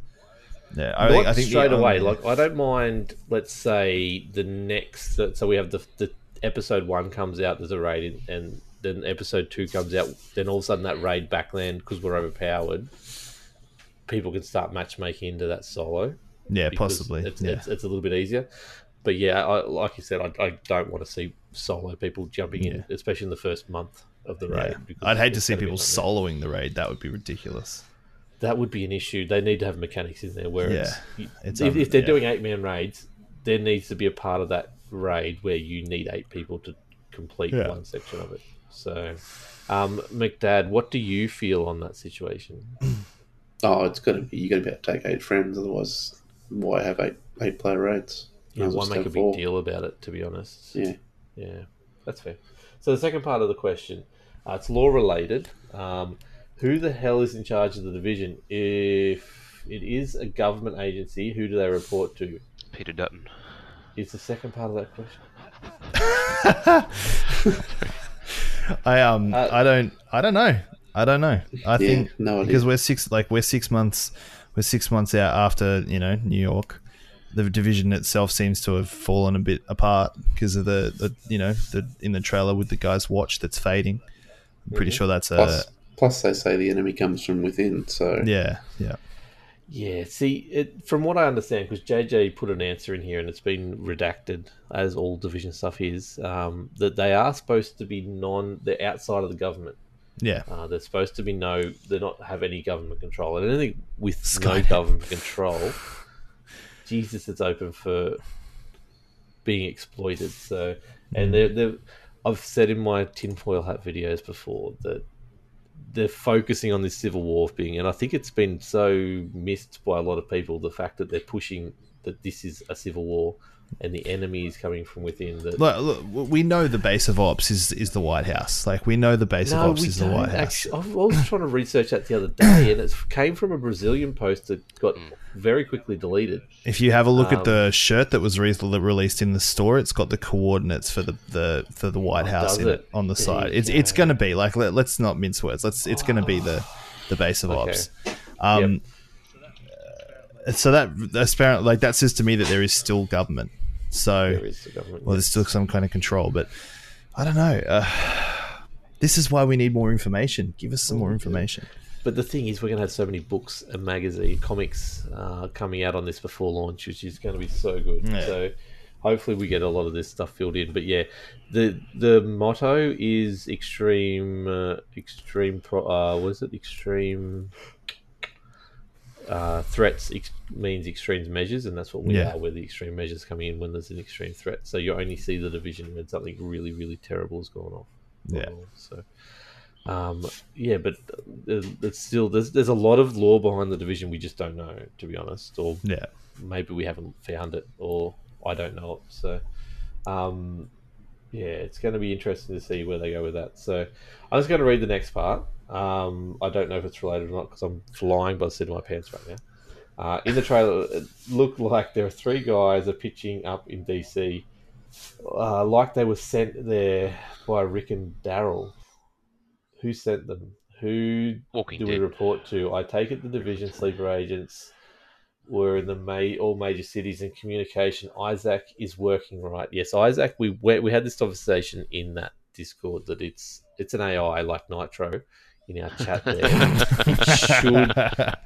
Yeah, I think, I think straight away. only- Like I don't mind. Let's say the next. So we have the the episode one comes out. There's a raid, and, and then episode two comes out. Then all of a sudden that raid backland because we're overpowered. People can start matchmaking into that solo. yeah, possibly. It's, yeah. it's, it's a little bit easier. But yeah, I, like you said, I, I don't want to see solo people jumping in, especially in the first month of the raid. Yeah. I'd hate to see gonna be a people soloing the raid. That would be ridiculous. That would be an issue. They need to have mechanics in there where Yeah, you- it's, if, um, if they're yeah. doing eight man raids, there needs to be a part of that raid where you need eight people to complete Yeah. one section of it. So, um, McDad, what do you feel on that situation? Oh, it's got to be. You got to be to take eight friends, otherwise, why have eight eight player raids? Might Yeah, as why make a big four. deal about it? To be honest, Yeah. Yeah, that's fair. So the second part of the question, uh, it's law related. Um, who the hell is in charge of the division? If it is a government agency, who do they report to? Peter Dutton. Is the second part of that question? I um Uh, I don't I don't know. I don't know. I think no idea. because we're six like we're six months we're six months out after you know New York. The division itself seems to have fallen a bit apart because of the, the you know the in the trailer with the guy's watch that's fading. I'm pretty sure that's a Plus, plus, they say the enemy comes from within. So yeah yeah Yeah, see, it, from what I understand, because JJ put an answer in here and it's been redacted, as all division stuff is, um, that they are supposed to be non, they're outside of the government. yeah Uh, they're supposed to be no, they're not have any government control. And anything with no Skynet. government control, Jesus, it's open for being exploited. So, and they're, they're, I've said in my tinfoil hat videos before that they're focusing on this civil war thing, and I think it's been so missed by a lot of people the fact that they're pushing that this is a civil war and the enemy is coming from within. That look, look we know the base of ops is is the White House like we know the base of ops is the White House actually. I was trying to research that the other day, and it came from a Brazilian post that got very quickly deleted. If you have a look Um, at the shirt that was re- released in the store, it's got the coordinates for the, the for the White House Oh, in it? it on the There side. you It's it's going to be like let, let's not mince words. Let's it's going to be the the base of Okay. ops. Um, uh, so that that's apparently like that says to me that there is still government. So There is the well, there's still some kind of control, but I don't know. Uh, this is why we need more information. Give us some more information. But the thing is, we're going to have so many books and magazine comics uh, coming out on this before launch, which is going to be so good. Yeah. So hopefully, we get a lot of this stuff filled in. But yeah, the the motto is extreme, uh, extreme. Pro, uh, what is it? Extreme uh, threats ex- means extreme measures, and that's what we Yeah. are. We're the extreme measures coming in when there's an extreme threat. So you only see the division when something really, really terrible is going off. Yeah. So. Um, yeah, but uh, it's still there's there's a lot of lore behind the division we just don't know, to be honest, or Yeah. maybe we haven't found it, or I don't know it. So, um, yeah, it's going to be interesting to see where they go with that. So, I'm just going to read the next part. Um, I don't know if it's related or not because I'm flying by the seat of my pants right now. Uh, in the trailer, it looked like there are three guys are pitching up in DC, uh, like they were sent there by Rick and Daryl. Who sent them? Who Walking do we report to? I take it the division sleeper agents. were in the May, all major cities and communication. ISAC is working right. Yes, ISAC. We we, we had this conversation in that Discord that it's it's an AI like Nitro in our chat there. it should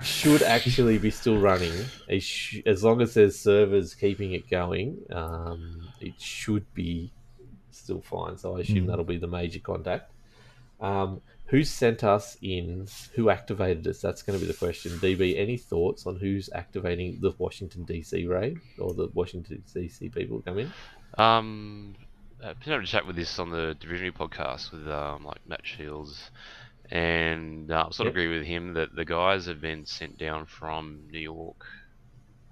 should actually be still running. Sh- as long as there's servers keeping it going, um, it should be still fine. So I assume Mm. that'll be the major contact. Um, who sent us in? Who activated us? That's going to be the question. DB, any thoughts on who's activating the Washington DC raid or the Washington DC people come in? Um, I've been able to chat with this on the Divisionary podcast with um, like Matt Shields, and uh, sort of Yep. agree with him that the guys have been sent down from New York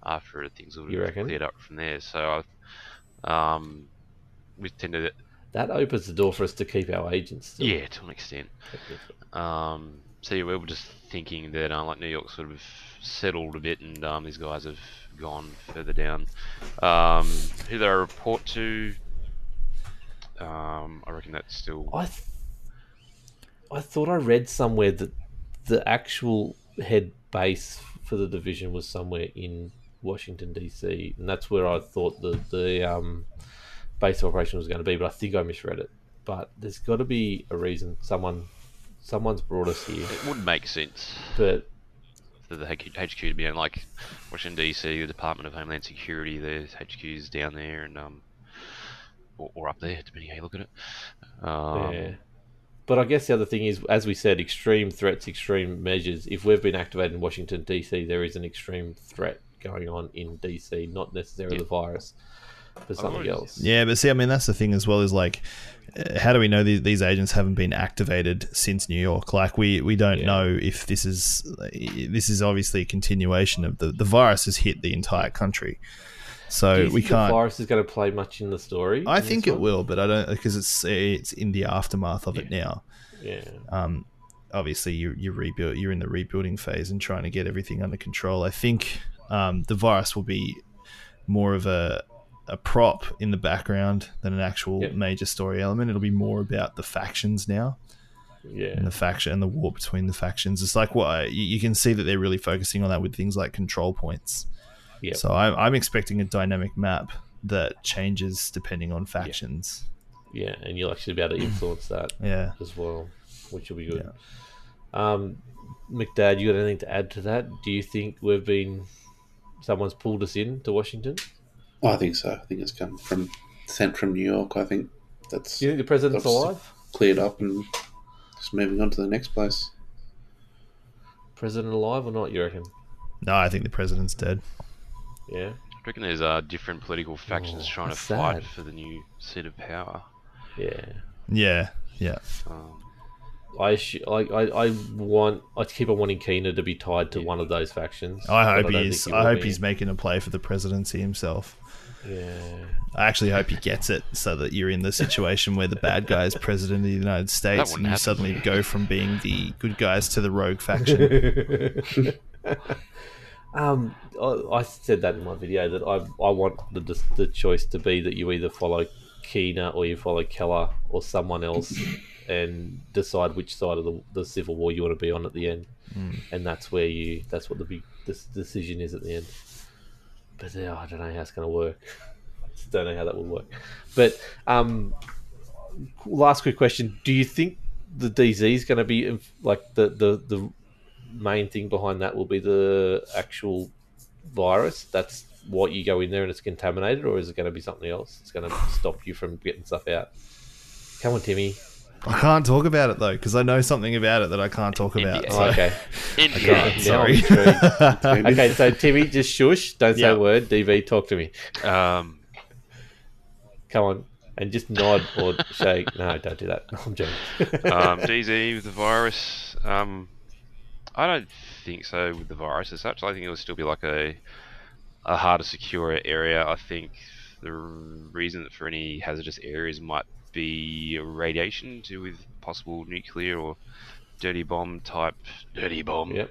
after things have cleared up from there. So, I, um, we tend to That opens the door for us to keep our agents. Still. yeah, to an extent. Um, so yeah, we were just thinking that uh, like New York sort of settled a bit, and um, these guys have gone further down. Um, who they report to? Um, I reckon that's still. I th- I thought I read somewhere that the actual head base for the division was somewhere in Washington DC, and that's where I thought the the um, base operation was going to be. But I think I misread it. But there's got to be a reason. Someone someone's brought us here. It would make sense But for the HQ to be in like Washington DC, the Department of Homeland Security. There's HQs down there, and um, or, or up there, depending how you look at it. Um, yeah. But I guess the other thing is, as we said, extreme threats, extreme measures. If we've been activated in Washington DC, there is an extreme threat going on in DC, not necessarily Yeah. the virus, but something already- else. Yeah, but see, I mean, that's the thing as well. Is like, uh, how do we know these, these agents haven't been activated since New York? Like, we we don't Yeah. know if this is this is obviously a continuation of the the virus has hit the entire country, Do so we can't. The virus is going to play much in the story. I think it one? will, but I don't because it's it's in the aftermath of it now. Yeah, um, obviously you you rebuild you're in the rebuilding phase and trying to get everything under control. I think um, the virus will be more of a a prop in the background than an actual Yep. major story element. It'll be more about the factions now yeah, and the faction and the war between the factions. It's like what you, you can see that they're really focusing on that with things like control points. Yep. So I'm, I'm expecting a dynamic map that changes depending on factions. yeah, and you'll actually be able to influence that Yeah. as well, which will be good. Um, McDad, you got anything to add to that? Do you think we've been someone's pulled us in to Washington? Oh, I think so. I think it's come from sent from New York. I think that's Do you think the president's alive? cleared up and just moving on to the next place. President alive or not? You reckon? No, I think the president's dead. Yeah. I reckon there's uh, different political factions Oh, trying to that's fight sad. for the new seat of power. Yeah. Yeah. Yeah. Um, I, sh- I, I, I want. I keep on wanting Keener to be tied to one of those factions. I hope don't he's. he I hope be. he's making a play for the presidency himself. Yeah. I actually hope he gets it so that you're in the situation where the bad guy is president of the United States and you happen. suddenly go from being the good guys to the rogue faction. Um, I, I said that in my video that I, I want the the choice to be that you either follow Keener or you follow Keller or someone else, and decide which side of the, the civil war you want to be on at the end, and that's where you that's what the big this decision is at the end. But yeah, I don't know how it's going to work. I just don't know how that will work. But um, last quick question: Do you think the DZ is going to be like the the the main thing behind that will be the actual virus? That's what you go in there and it's contaminated, or is it going to be something else? It's going to stop you from getting stuff out. Come on, Timmy. I can't talk about it though because I know something about it that I can't talk about. India. so- Oh, okay. India. can't, sorry. Okay, so Timmy, just shush. Don't say Yeah. a word. DV, talk to me. Um, Come on. And just nod or shake. No, don't do that. I'm joking. um, DZ with the virus. Um, I don't think so with the virus as such. I think it'll still be like a a harder secure area. I think the reason for any hazardous areas might be radiation to do with possible nuclear or dirty bomb type dirty bomb Yep.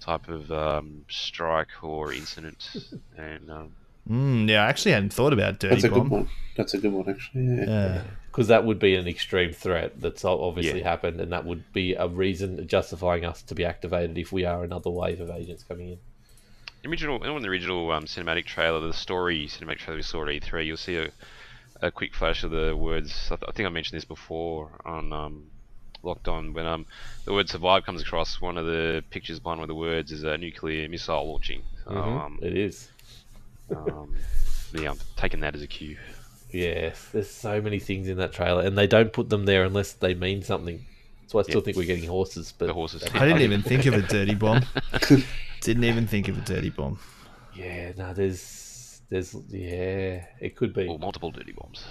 type of um, strike or incident. and um, Mm, yeah, I actually hadn't thought about dirty That's a bomb. good one. That's a good one, actually. Yeah. Yeah. Because that would be an extreme threat that's obviously Yeah. happened, and that would be a reason justifying us to be activated if we are another wave of agents coming in. original, in the original um, cinematic trailer, the story cinematic trailer we saw at E3, you'll see a, a quick flash of the words. I, th- I think I mentioned this before on um, Locked On when um the word "survive" comes across. One of the pictures behind one of the words is a nuclear missile launching. So, Mhm, um, it is. um, yeah, I'm taking that as a cue. Yes, there's so many things in that trailer, and they don't put them there unless they mean something. So I still Yeah. think we're getting horses, but The horses. I didn't even think of a dirty bomb. Didn't even think of a dirty bomb. yeah, no, there's, there's, yeah, it could be Or multiple dirty bombs.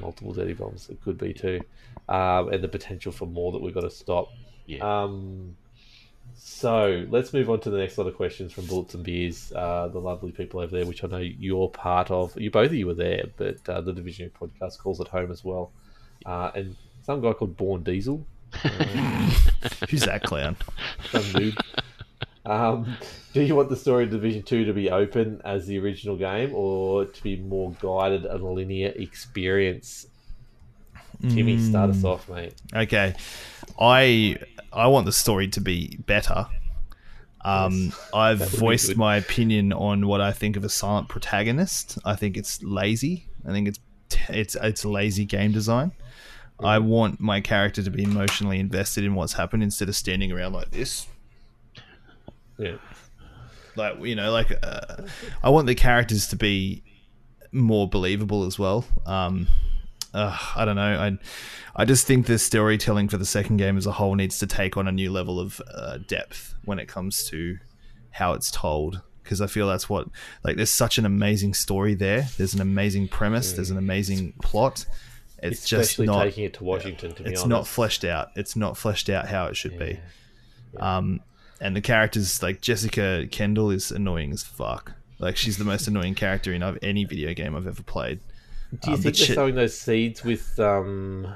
multiple dirty bombs. It could be too, um, and the potential for more that we've got to stop. Yeah. Um, so let's move on to the next lot of questions from Bullets and Beers, uh, the lovely people over there, which I know you're part of. You both of you were there, but uh, the Division podcast calls it home as well. Uh, and some guy called Born Diesel, Who's that clown? some dude. Um, do you want the story of Division Two to be open as the original game, or to be more guided and linear experience? Timmy, start us off, mate. Okay, I I want the story to be better. Um, I've that would be voiced my opinion on what I think of a silent protagonist. I think it's lazy. I think it's it's it's lazy game design. I want my character to be emotionally invested in what's happened instead of standing around like this. Yeah, Like you know, like uh, I want the characters to be more believable as well. Um, uh, I don't know. I I just think the storytelling for the second game as a whole needs to take on a new level of uh, depth when it comes to how it's told. Because I feel that's what like there's such an amazing story there. There's an amazing premise. There's an amazing plot. It's especially just not. taking it to Washington. To be It's honest, not fleshed out. It's not fleshed out how it should be. Um, and the characters like Jessica Kendall is annoying as fuck. Like she's the most annoying character in of any video game I've ever played. Do you Um, think they're shit- sowing those seeds with um,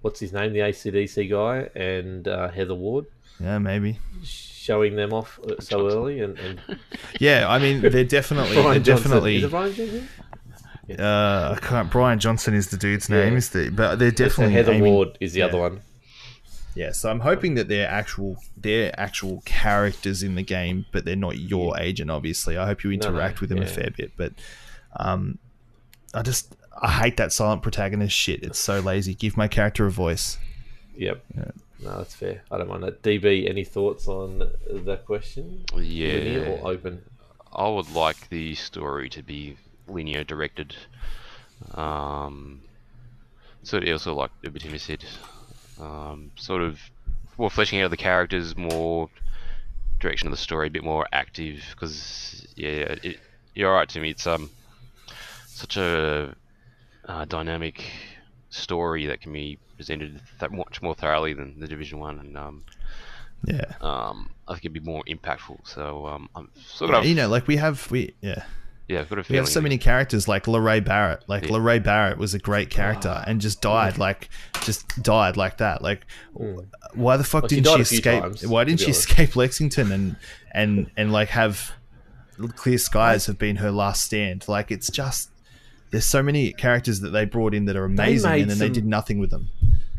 what's his name, the ACDC guy, and uh, Heather Ward, Yeah, maybe. showing them off so early? And, and Yeah, I mean they're definitely they're definitely. Is it Brian Johnson? Uh, I can't. Brian Johnson is the dude's Yeah. name, is the but they're definitely Heather aiming- Ward is the yeah. other one. Yeah, so I'm hoping that they're actual they're actual characters in the game, but they're not your agent. Obviously, I hope you No, no, interact with them a fair bit, but um, I just I hate that silent protagonist shit. It's so lazy. Give my character a voice. Yep. No, that's fair. I don't mind that. DB, any thoughts on that question? Yeah. Linear Yeah. or open? I would like the story to be linear directed. Um, sort of also like Uber Timmy said, um, sort of more fleshing out of the characters, more direction of the story, a bit more active. Because yeah, it, you're right to me. It's um such a uh, dynamic story that can be presented that much more thoroughly than the Division One, and um, Yeah, um, I think it'd be more impactful. So um, I'm sort of you know, like we have we yeah yeah, I've got a we have so many characters like LaRae Barrett. Like Yeah. LaRae Barrett was a great character and just died like just died like that. Like why the fuck Well, didn't died she escape? times, why didn't she honest. escape Lexington and and and like have clear skies have been her last stand? Like it's just there's so many characters that they brought in that are amazing and then they did nothing with them.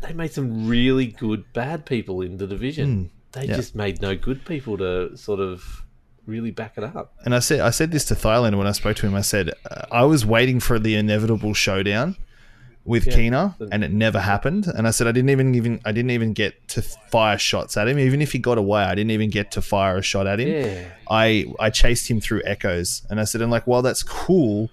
They made some really good bad people in the division. they Hmm. yeah. just made no good people to sort of really back it up. And I said I said this to Thailand when I spoke to him. I said uh, I was waiting for the inevitable showdown with Yeah. Keener, and it never happened. And I said I didn't even even I didn't even get to fire shots at him. Even if he got away, I didn't even get to fire a shot at him. Yeah. I I chased him through echoes, and I said, and like while that's cool,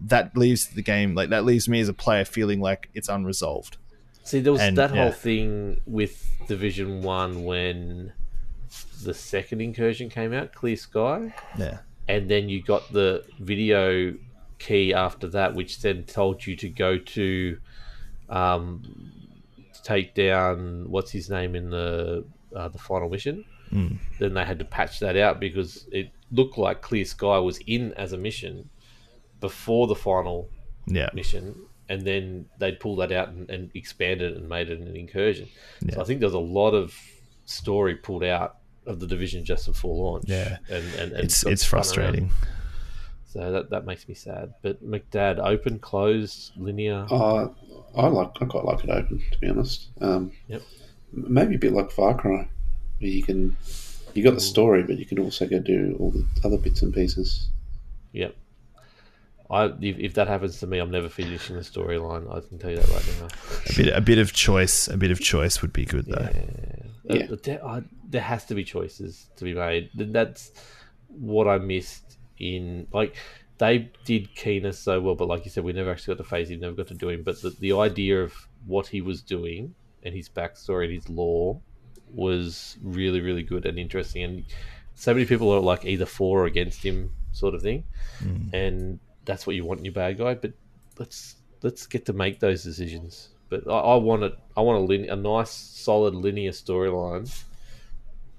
that leaves the game like that leaves me as a player feeling like it's unresolved. See, there was And, that yeah. whole thing with Division One when the second incursion came out, Clear Sky, Yeah, and then you got the video key after that, which then told you to go to um, take down what's his name in the uh, the final mission. Mm. Then they had to patch that out because it looked like Clear Sky was in as a mission before the final yeah, mission, and then they'd pull that out and, and expand it and made it an incursion. So I think there's a lot of story pulled out of the division just before launch. Yeah. and, and, and it's it's spun around. frustrating. So that that makes me sad. But McDad, open, closed, linear. Uh, I like. I quite like it open, to be honest. Um, Yep. Maybe a bit like Far Cry, where you can You got the story, but you can also go do all the other bits and pieces. Yep. I if, if that happens to me, I'm never finishing the storyline. I can tell you that right now. A bit, a bit of choice, a bit of choice would be good though. Yeah. Uh, there, I, there has to be choices to be made. That's what I missed in like they did Keener so well, but like you said, we never actually got to phase him, never got to do him. But the, the idea of what he was doing and his backstory and his lore was really, really good and interesting. And so many people are like either for or against him, sort of thing. And that's what you want in your bad guy. But let's let's get to make those decisions. But I, I want it. I want a, lin- a nice, solid, linear storyline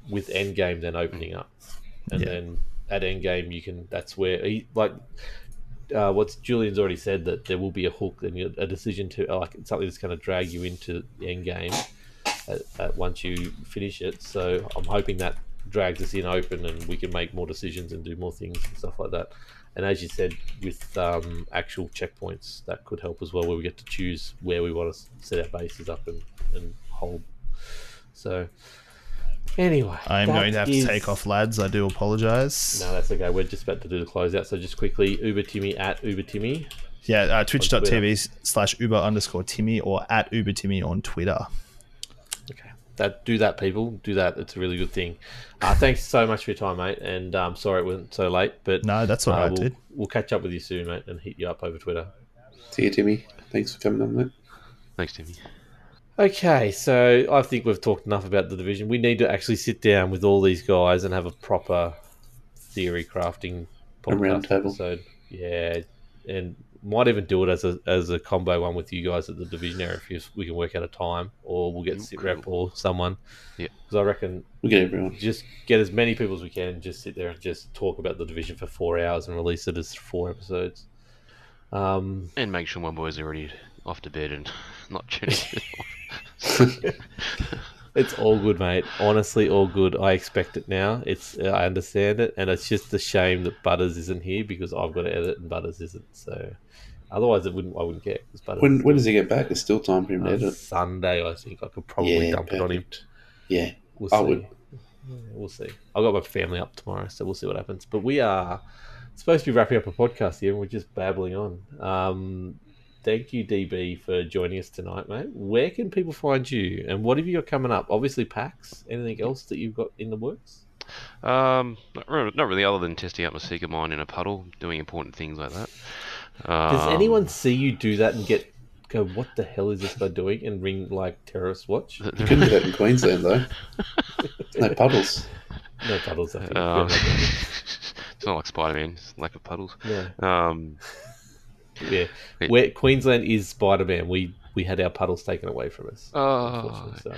with Endgame then opening up, and Yeah. then at Endgame you can. That's where he like. Uh, what's Julian's already said that there will be a hook and a decision to uh, like something that's going to drag you into the end game at, uh, at uh, once you finish it. So I'm hoping that drags us in open and we can make more decisions and do more things and stuff like that. And as you said, with um, actual checkpoints, that could help as well, where we get to choose where we want to set our bases up and, and hold. So, anyway, I am going to have is- to take off, lads. I do apologise. No, that's okay. We're just about to do the closeout. So just quickly, Uber Timmy at Uber Timmy. Yeah, uh, twitch.tv slash uber underscore Timmy or at uber Timmy on Twitter. Okay, that do that, people. Do that. It's a really good thing. Uh, thanks so much for your time, mate. And um, sorry it wasn't so late, but No, that's all uh, right, we'll, dude. we'll catch up with you soon, mate, and hit you up over Twitter. See you, Timmy. Thanks for coming on, mate. Thanks, Timmy. Okay, so I think we've talked enough about the division. We need to actually sit down with all these guys and have a proper theory crafting A round podcast table. episode. Yeah, and might even do it as a as a combo one with you guys at the Divisionary if we can work out a time, or we'll get sit rep or someone. Yeah. because I reckon We'll get everyone. just get as many people as we can. Just sit there and just talk about the division for four hours and release it as four episodes. Um, And make sure my boys are already off to bed and not tuning in. It's all good, mate. Honestly, all good. I expect it now. It's I understand it, and it's just a shame that Butters isn't here because I've got to edit and Butters isn't. So, otherwise, it wouldn't. I wouldn't care. 'cause Butters When is when does he get back? There's still time for him to edit. Sunday, I think I could probably Yeah, dump it on him. perfect. Yeah. We'll see. I would. Yeah, we'll see. I've got my family up tomorrow, so we'll see what happens. But we are supposed to be wrapping up a podcast here, and we're just babbling on. Um, thank you, DB, for joining us tonight, mate. Where can people find you, and what have you got coming up? Obviously, PAX. Anything else that you've got in the works? Um, not re- not really, other than testing out my Seeker mine in a puddle, doing important things like that. Does Um, anyone see you do that and get go, "What the hell is this guy doing?" and ring like terrorist watch? You couldn't do that in Queensland though. No puddles. No puddles. I think. Um, it's not like Spider Man, it's lack of puddles. yeah. Um, yeah. Where Queensland is Spider Man, we we had our puddles taken away from us. oh, unfortunately, so.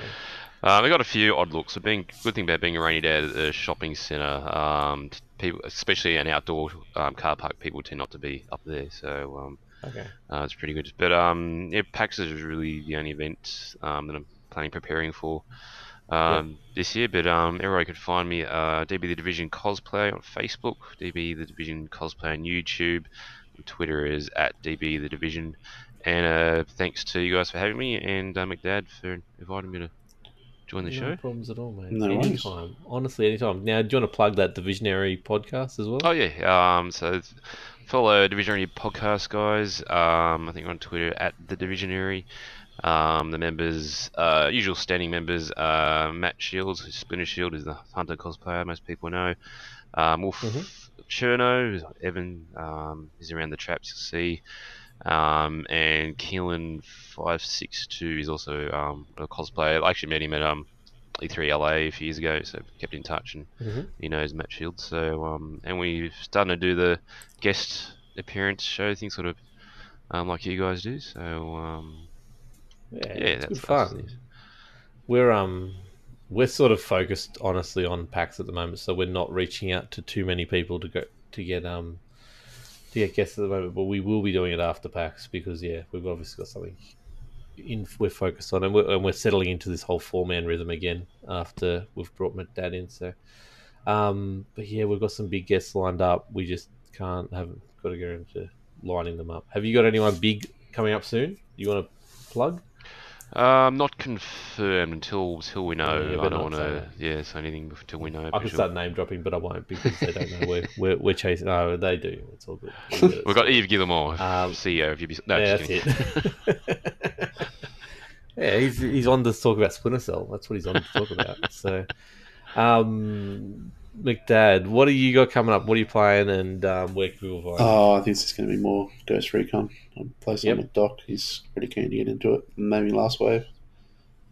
Um, I got a few odd looks. So being good thing about being a rainy day at a shopping centre, um, people, especially an outdoor um, car park, people tend not to be up there. So um, Okay. uh, it's pretty good. But um, yeah, PAX is really the only event um, that I'm planning preparing for um, this year. But um, everywhere could find me, uh, DB the Division Cosplay on Facebook, DB the Division Cosplay on YouTube. Twitter is at DB the Division. And uh, thanks to you guys for having me, and uh, McDad for inviting me to join the no show. problems at all, mate. No worries. anytime. Honestly, anytime. Now, do you want to plug that Divisionary podcast as well? Oh yeah. Um. So follow Divisionary podcast, guys. Um. I think we're on Twitter at the Divisionary. Um. The members, uh, usual standing members. Uh, Matt Shields, who's Splinter Shield, is the Hunter cosplayer. Most people know. Um. Wolf Mhm. Cherno, Evan. Um. He's around the traps. You'll see. Um. And Keelan five six two is also um a cosplayer. I actually met him at um. E3 LA a few years ago, so kept in touch and Mhm. he knows Matt Shields. So um, and we're starting to do the guest appearance show thing, sort of um, like you guys do. So um, Yeah, yeah, that's fun. We're um we're sort of focused honestly on PAX at the moment, so we're not reaching out to too many people to go to get um to get guests at the moment. But we will be doing it after PAX because yeah, we've obviously got something in we're focused on, and we're, and we're settling into this whole four man rhythm again after we've brought my dad in. So, um, but yeah, we've got some big guests lined up. We just can't haven't got to go into lining them up. Have you got anyone big coming up soon? You want to plug? Um, not confirmed until until we know. Yeah, I don't want to yeah say anything until we know. I can sure. start name dropping, but I won't because they don't know we're we're, we're chasing. No, they do. It's all good. We've got Yves Guillemot, Um, CEO of Ubisoft. No, yeah, that's it. yeah, he's he's on to talk about Splinter Cell. That's what he's on to talk about. So, um, McDad, what do you got coming up? What are you playing, and um, where can people find? Oh, I think it's going to be more Ghost Recon. I'm playing Yep. with Doc. He's pretty keen to get into it. Maybe Last Wave.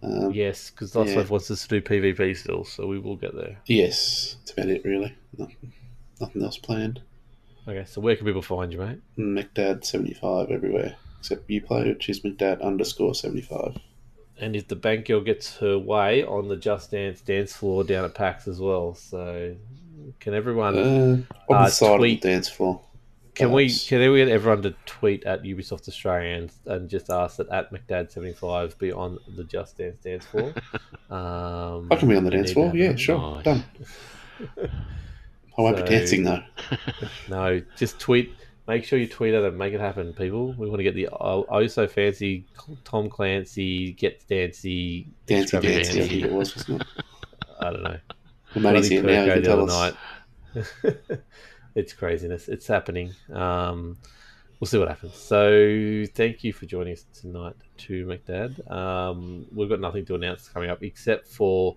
Um, yes, because Last yeah. Life wants us to do PvP still, so we will get there. Yes, that's about it, really. Nothing, nothing else planned. Okay, so where can people find you, mate? McDad75 everywhere, except Uplay, which is McDad underscore 75. And if the bank girl gets her way on the Just Dance dance floor down at PAX as well, so can everyone? Uh, on Uh, the side tweet- of the dance floor. Can we can we get everyone to tweet at Ubisoft Australia and, and just ask that at McDad75 be on the Just Dance dance floor? Um, I can be on the dance floor. Yeah, sure. Nice. Done. I won't So- be dancing, though. No, just tweet. Make sure you tweet at it. Make it happen, people. We want to get the oh, oh so fancy Tom Clancy get dancy. Dancy, extravaganza. dancing, I think it was, wasn't it? I don't know. Well, Matty's Bloody here now. He Kirko can tell us. night. it's craziness. It's happening. Um, we'll see what happens. So, thank you for joining us tonight, to McDad. Um, we've got nothing to announce coming up except for.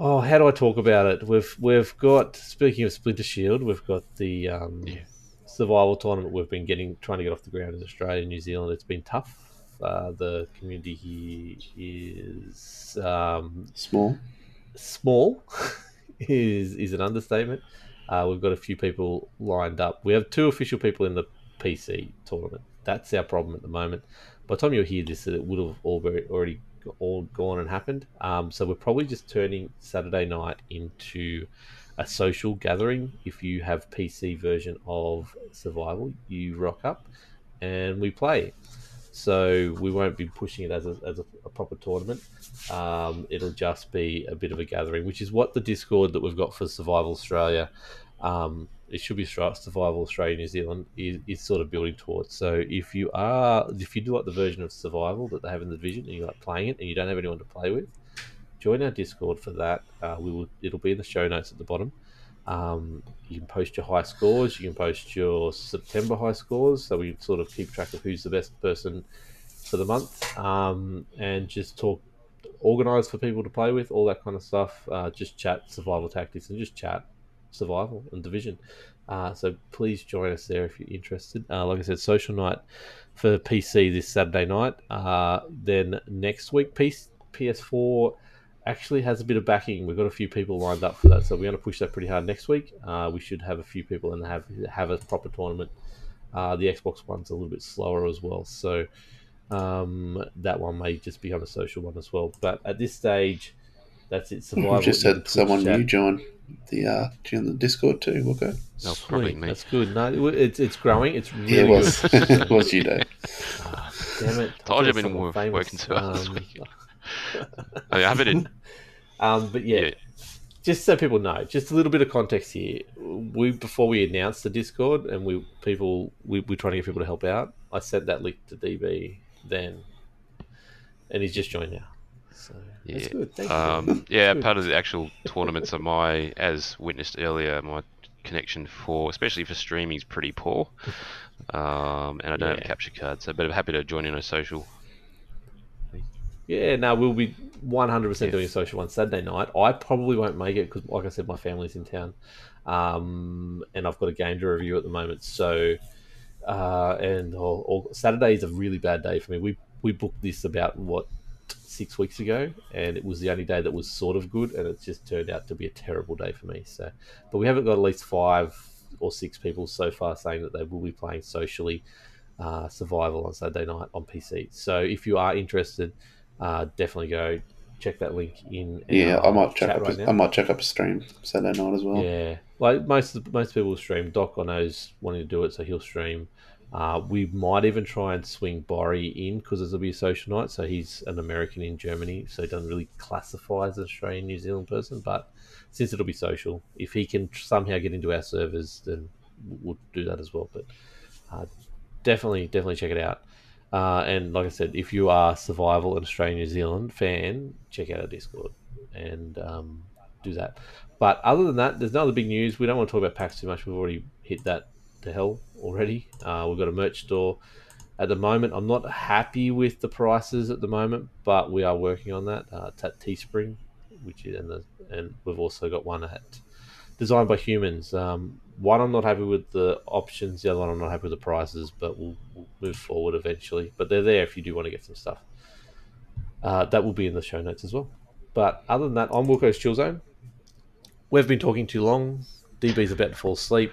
Oh, how do I talk about it? We've we've got speaking of Splinter Shield, we've got the um, Yeah. Survival tournament. We've been getting trying to get off the ground in Australia and New Zealand. It's been tough. Uh, the community here is um, Small. small is is an understatement. Uh, we've got a few people lined up. We have two official people in the PC tournament. That's our problem at the moment. By the time you hear this, it would have all very, already all gone and happened. Um, so we're probably just turning Saturday night into a social gathering. If you have PC version of Survival, you rock up and we play. So we won't be pushing it as a, as a, a proper tournament. Um, it'll just be a bit of a gathering, which is what the Discord that we've got for Survival Australia. Um, it should be Survival Australia New Zealand is, is sort of building towards. So if you are if you do like the version of Survival that they have in the division and you like playing it and you don't have anyone to play with, join our Discord for that. Uh, we will it'll be in the show notes at the bottom. Um, you can post your high scores. You can post your September high scores, so we sort of keep track of who's the best person for the month, um, and just talk, organise for people to play with, all that kind of stuff. Uh, just chat survival tactics and just chat survival and division. Uh, so please join us there if you're interested. Uh, like I said, social night for PC this Saturday night. Uh, then next week, PC, PS4 actually has a bit of backing. We've got a few people lined up for that, so we're going to push that pretty hard next week. Uh, we should have a few people and have have a proper tournament. Uh, the Xbox one's a little bit slower as well, so um, that one may just become a social one as well. But at this stage, that's it. Survival. We've just had someone chat. new join the uh, join the Discord too. Wilco. No, probably Sweet, me. That's good. No, it's it's growing. It's really Yeah, it was. good. it was you, Dave. Damn it! Told you I've been someone wo- famous. working too hard this Um, week. I have it in. Um, but yeah, Yeah. just so people know, just a little bit of context here. We before we announced the Discord and we people we we're trying to get people to help out. I sent that link to DB then, and he's just joined now. So that's Yeah. good. Thank you. Um, yeah, Good. part of the actual tournaments of my, as witnessed earlier, my connection for, especially for streaming, is pretty poor. Um, and I don't have a capture card, so but I'm happy to join in a social. Yeah, no, we'll be 100% Yeah. doing a social one Saturday night. I probably won't make it because, like I said, my family's in town. Um, and I've got a game to review at the moment. So, uh, and or, or Saturday is a really bad day for me. We, we booked this about, what, six weeks ago, and it was the only day that was sort of good, and it's just turned out to be a terrible day for me. So, but we haven't got at least five or six people so far saying that they will be playing socially uh, survival on Saturday night on PC. So, if you are interested, uh, definitely go check that link in. Yeah, I might check up. right a. I might check up a stream Saturday night as well. Yeah, like most most people stream. Doc, I know, is wanting to do it, so he'll stream. Uh, we might even try and swing Borry in because it'll be a social night. So he's an American in Germany, so he doesn't really classify as an Australian New Zealand person. But since it'll be social, if he can somehow get into our servers, then we'll do that as well. But uh, definitely, definitely check it out. Uh, and like I said, if you are survival and Australia New Zealand fan, check out our Discord and um, do that. But other than that, there's no other big news. We don't want to talk about PAX too much. We've already hit that to hell already. Uh, we've got a merch store at the moment. I'm not happy with the prices at the moment, but we are working on that. Uh, it's at Teespring, which is and, the, and we've also got one at Designed by Humans. Um, one I'm not happy with the options. The other one I'm not happy with the prices, but we'll, we'll move forward eventually. But they're there if you do want to get some stuff. Uh, that will be in the show notes as well. But other than that, I'm Wilco's Chill Zone. We've been talking too long. DB's about to fall asleep.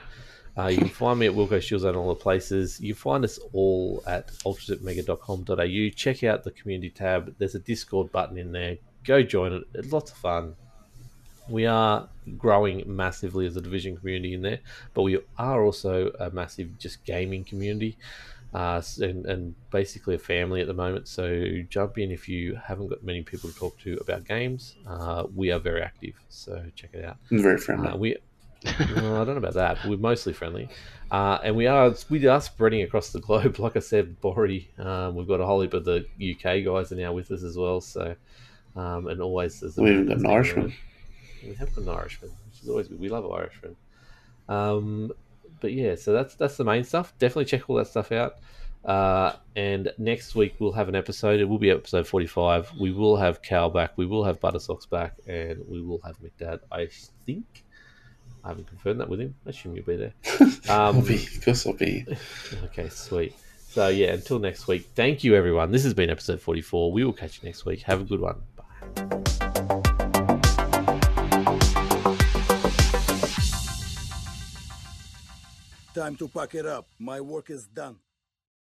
Uh, you can find me at Wilco's Shields on all the places. You find us all at ultrazipmega.com.au. Check out the community tab. There's a Discord button in there. Go join it. It's lots of fun. We are growing massively as a division community in there, but we are also a massive just gaming community uh, and, and basically a family at the moment. So jump in if you haven't got many people to talk to about games. Uh, we are very active, so check it out. Very friendly. Uh, we, I don't know about that. But we're mostly friendly, uh, and we are we are spreading across the globe. Like I said Bori, um, we've got a whole heap of the UK guys are now with us as well. So, um, and always there's we even got an Irishman. We have got an Irishman, which is always good. We love Irishmen. Um, but yeah, so that's that's the main stuff. Definitely check all that stuff out. Uh, and next week we'll have an episode. It will be episode forty-five. We will have Cal back. We will have Butterscotch back, and we will have McDad. I think. I haven't confirmed that with him. I assume you'll be there. I'll Um, be, of course, I'll be. okay, sweet. So yeah, until next week. Thank you, everyone. This has been episode forty-four. We will catch you next week. Have a good one. Bye. Time to pack it up. My work is done.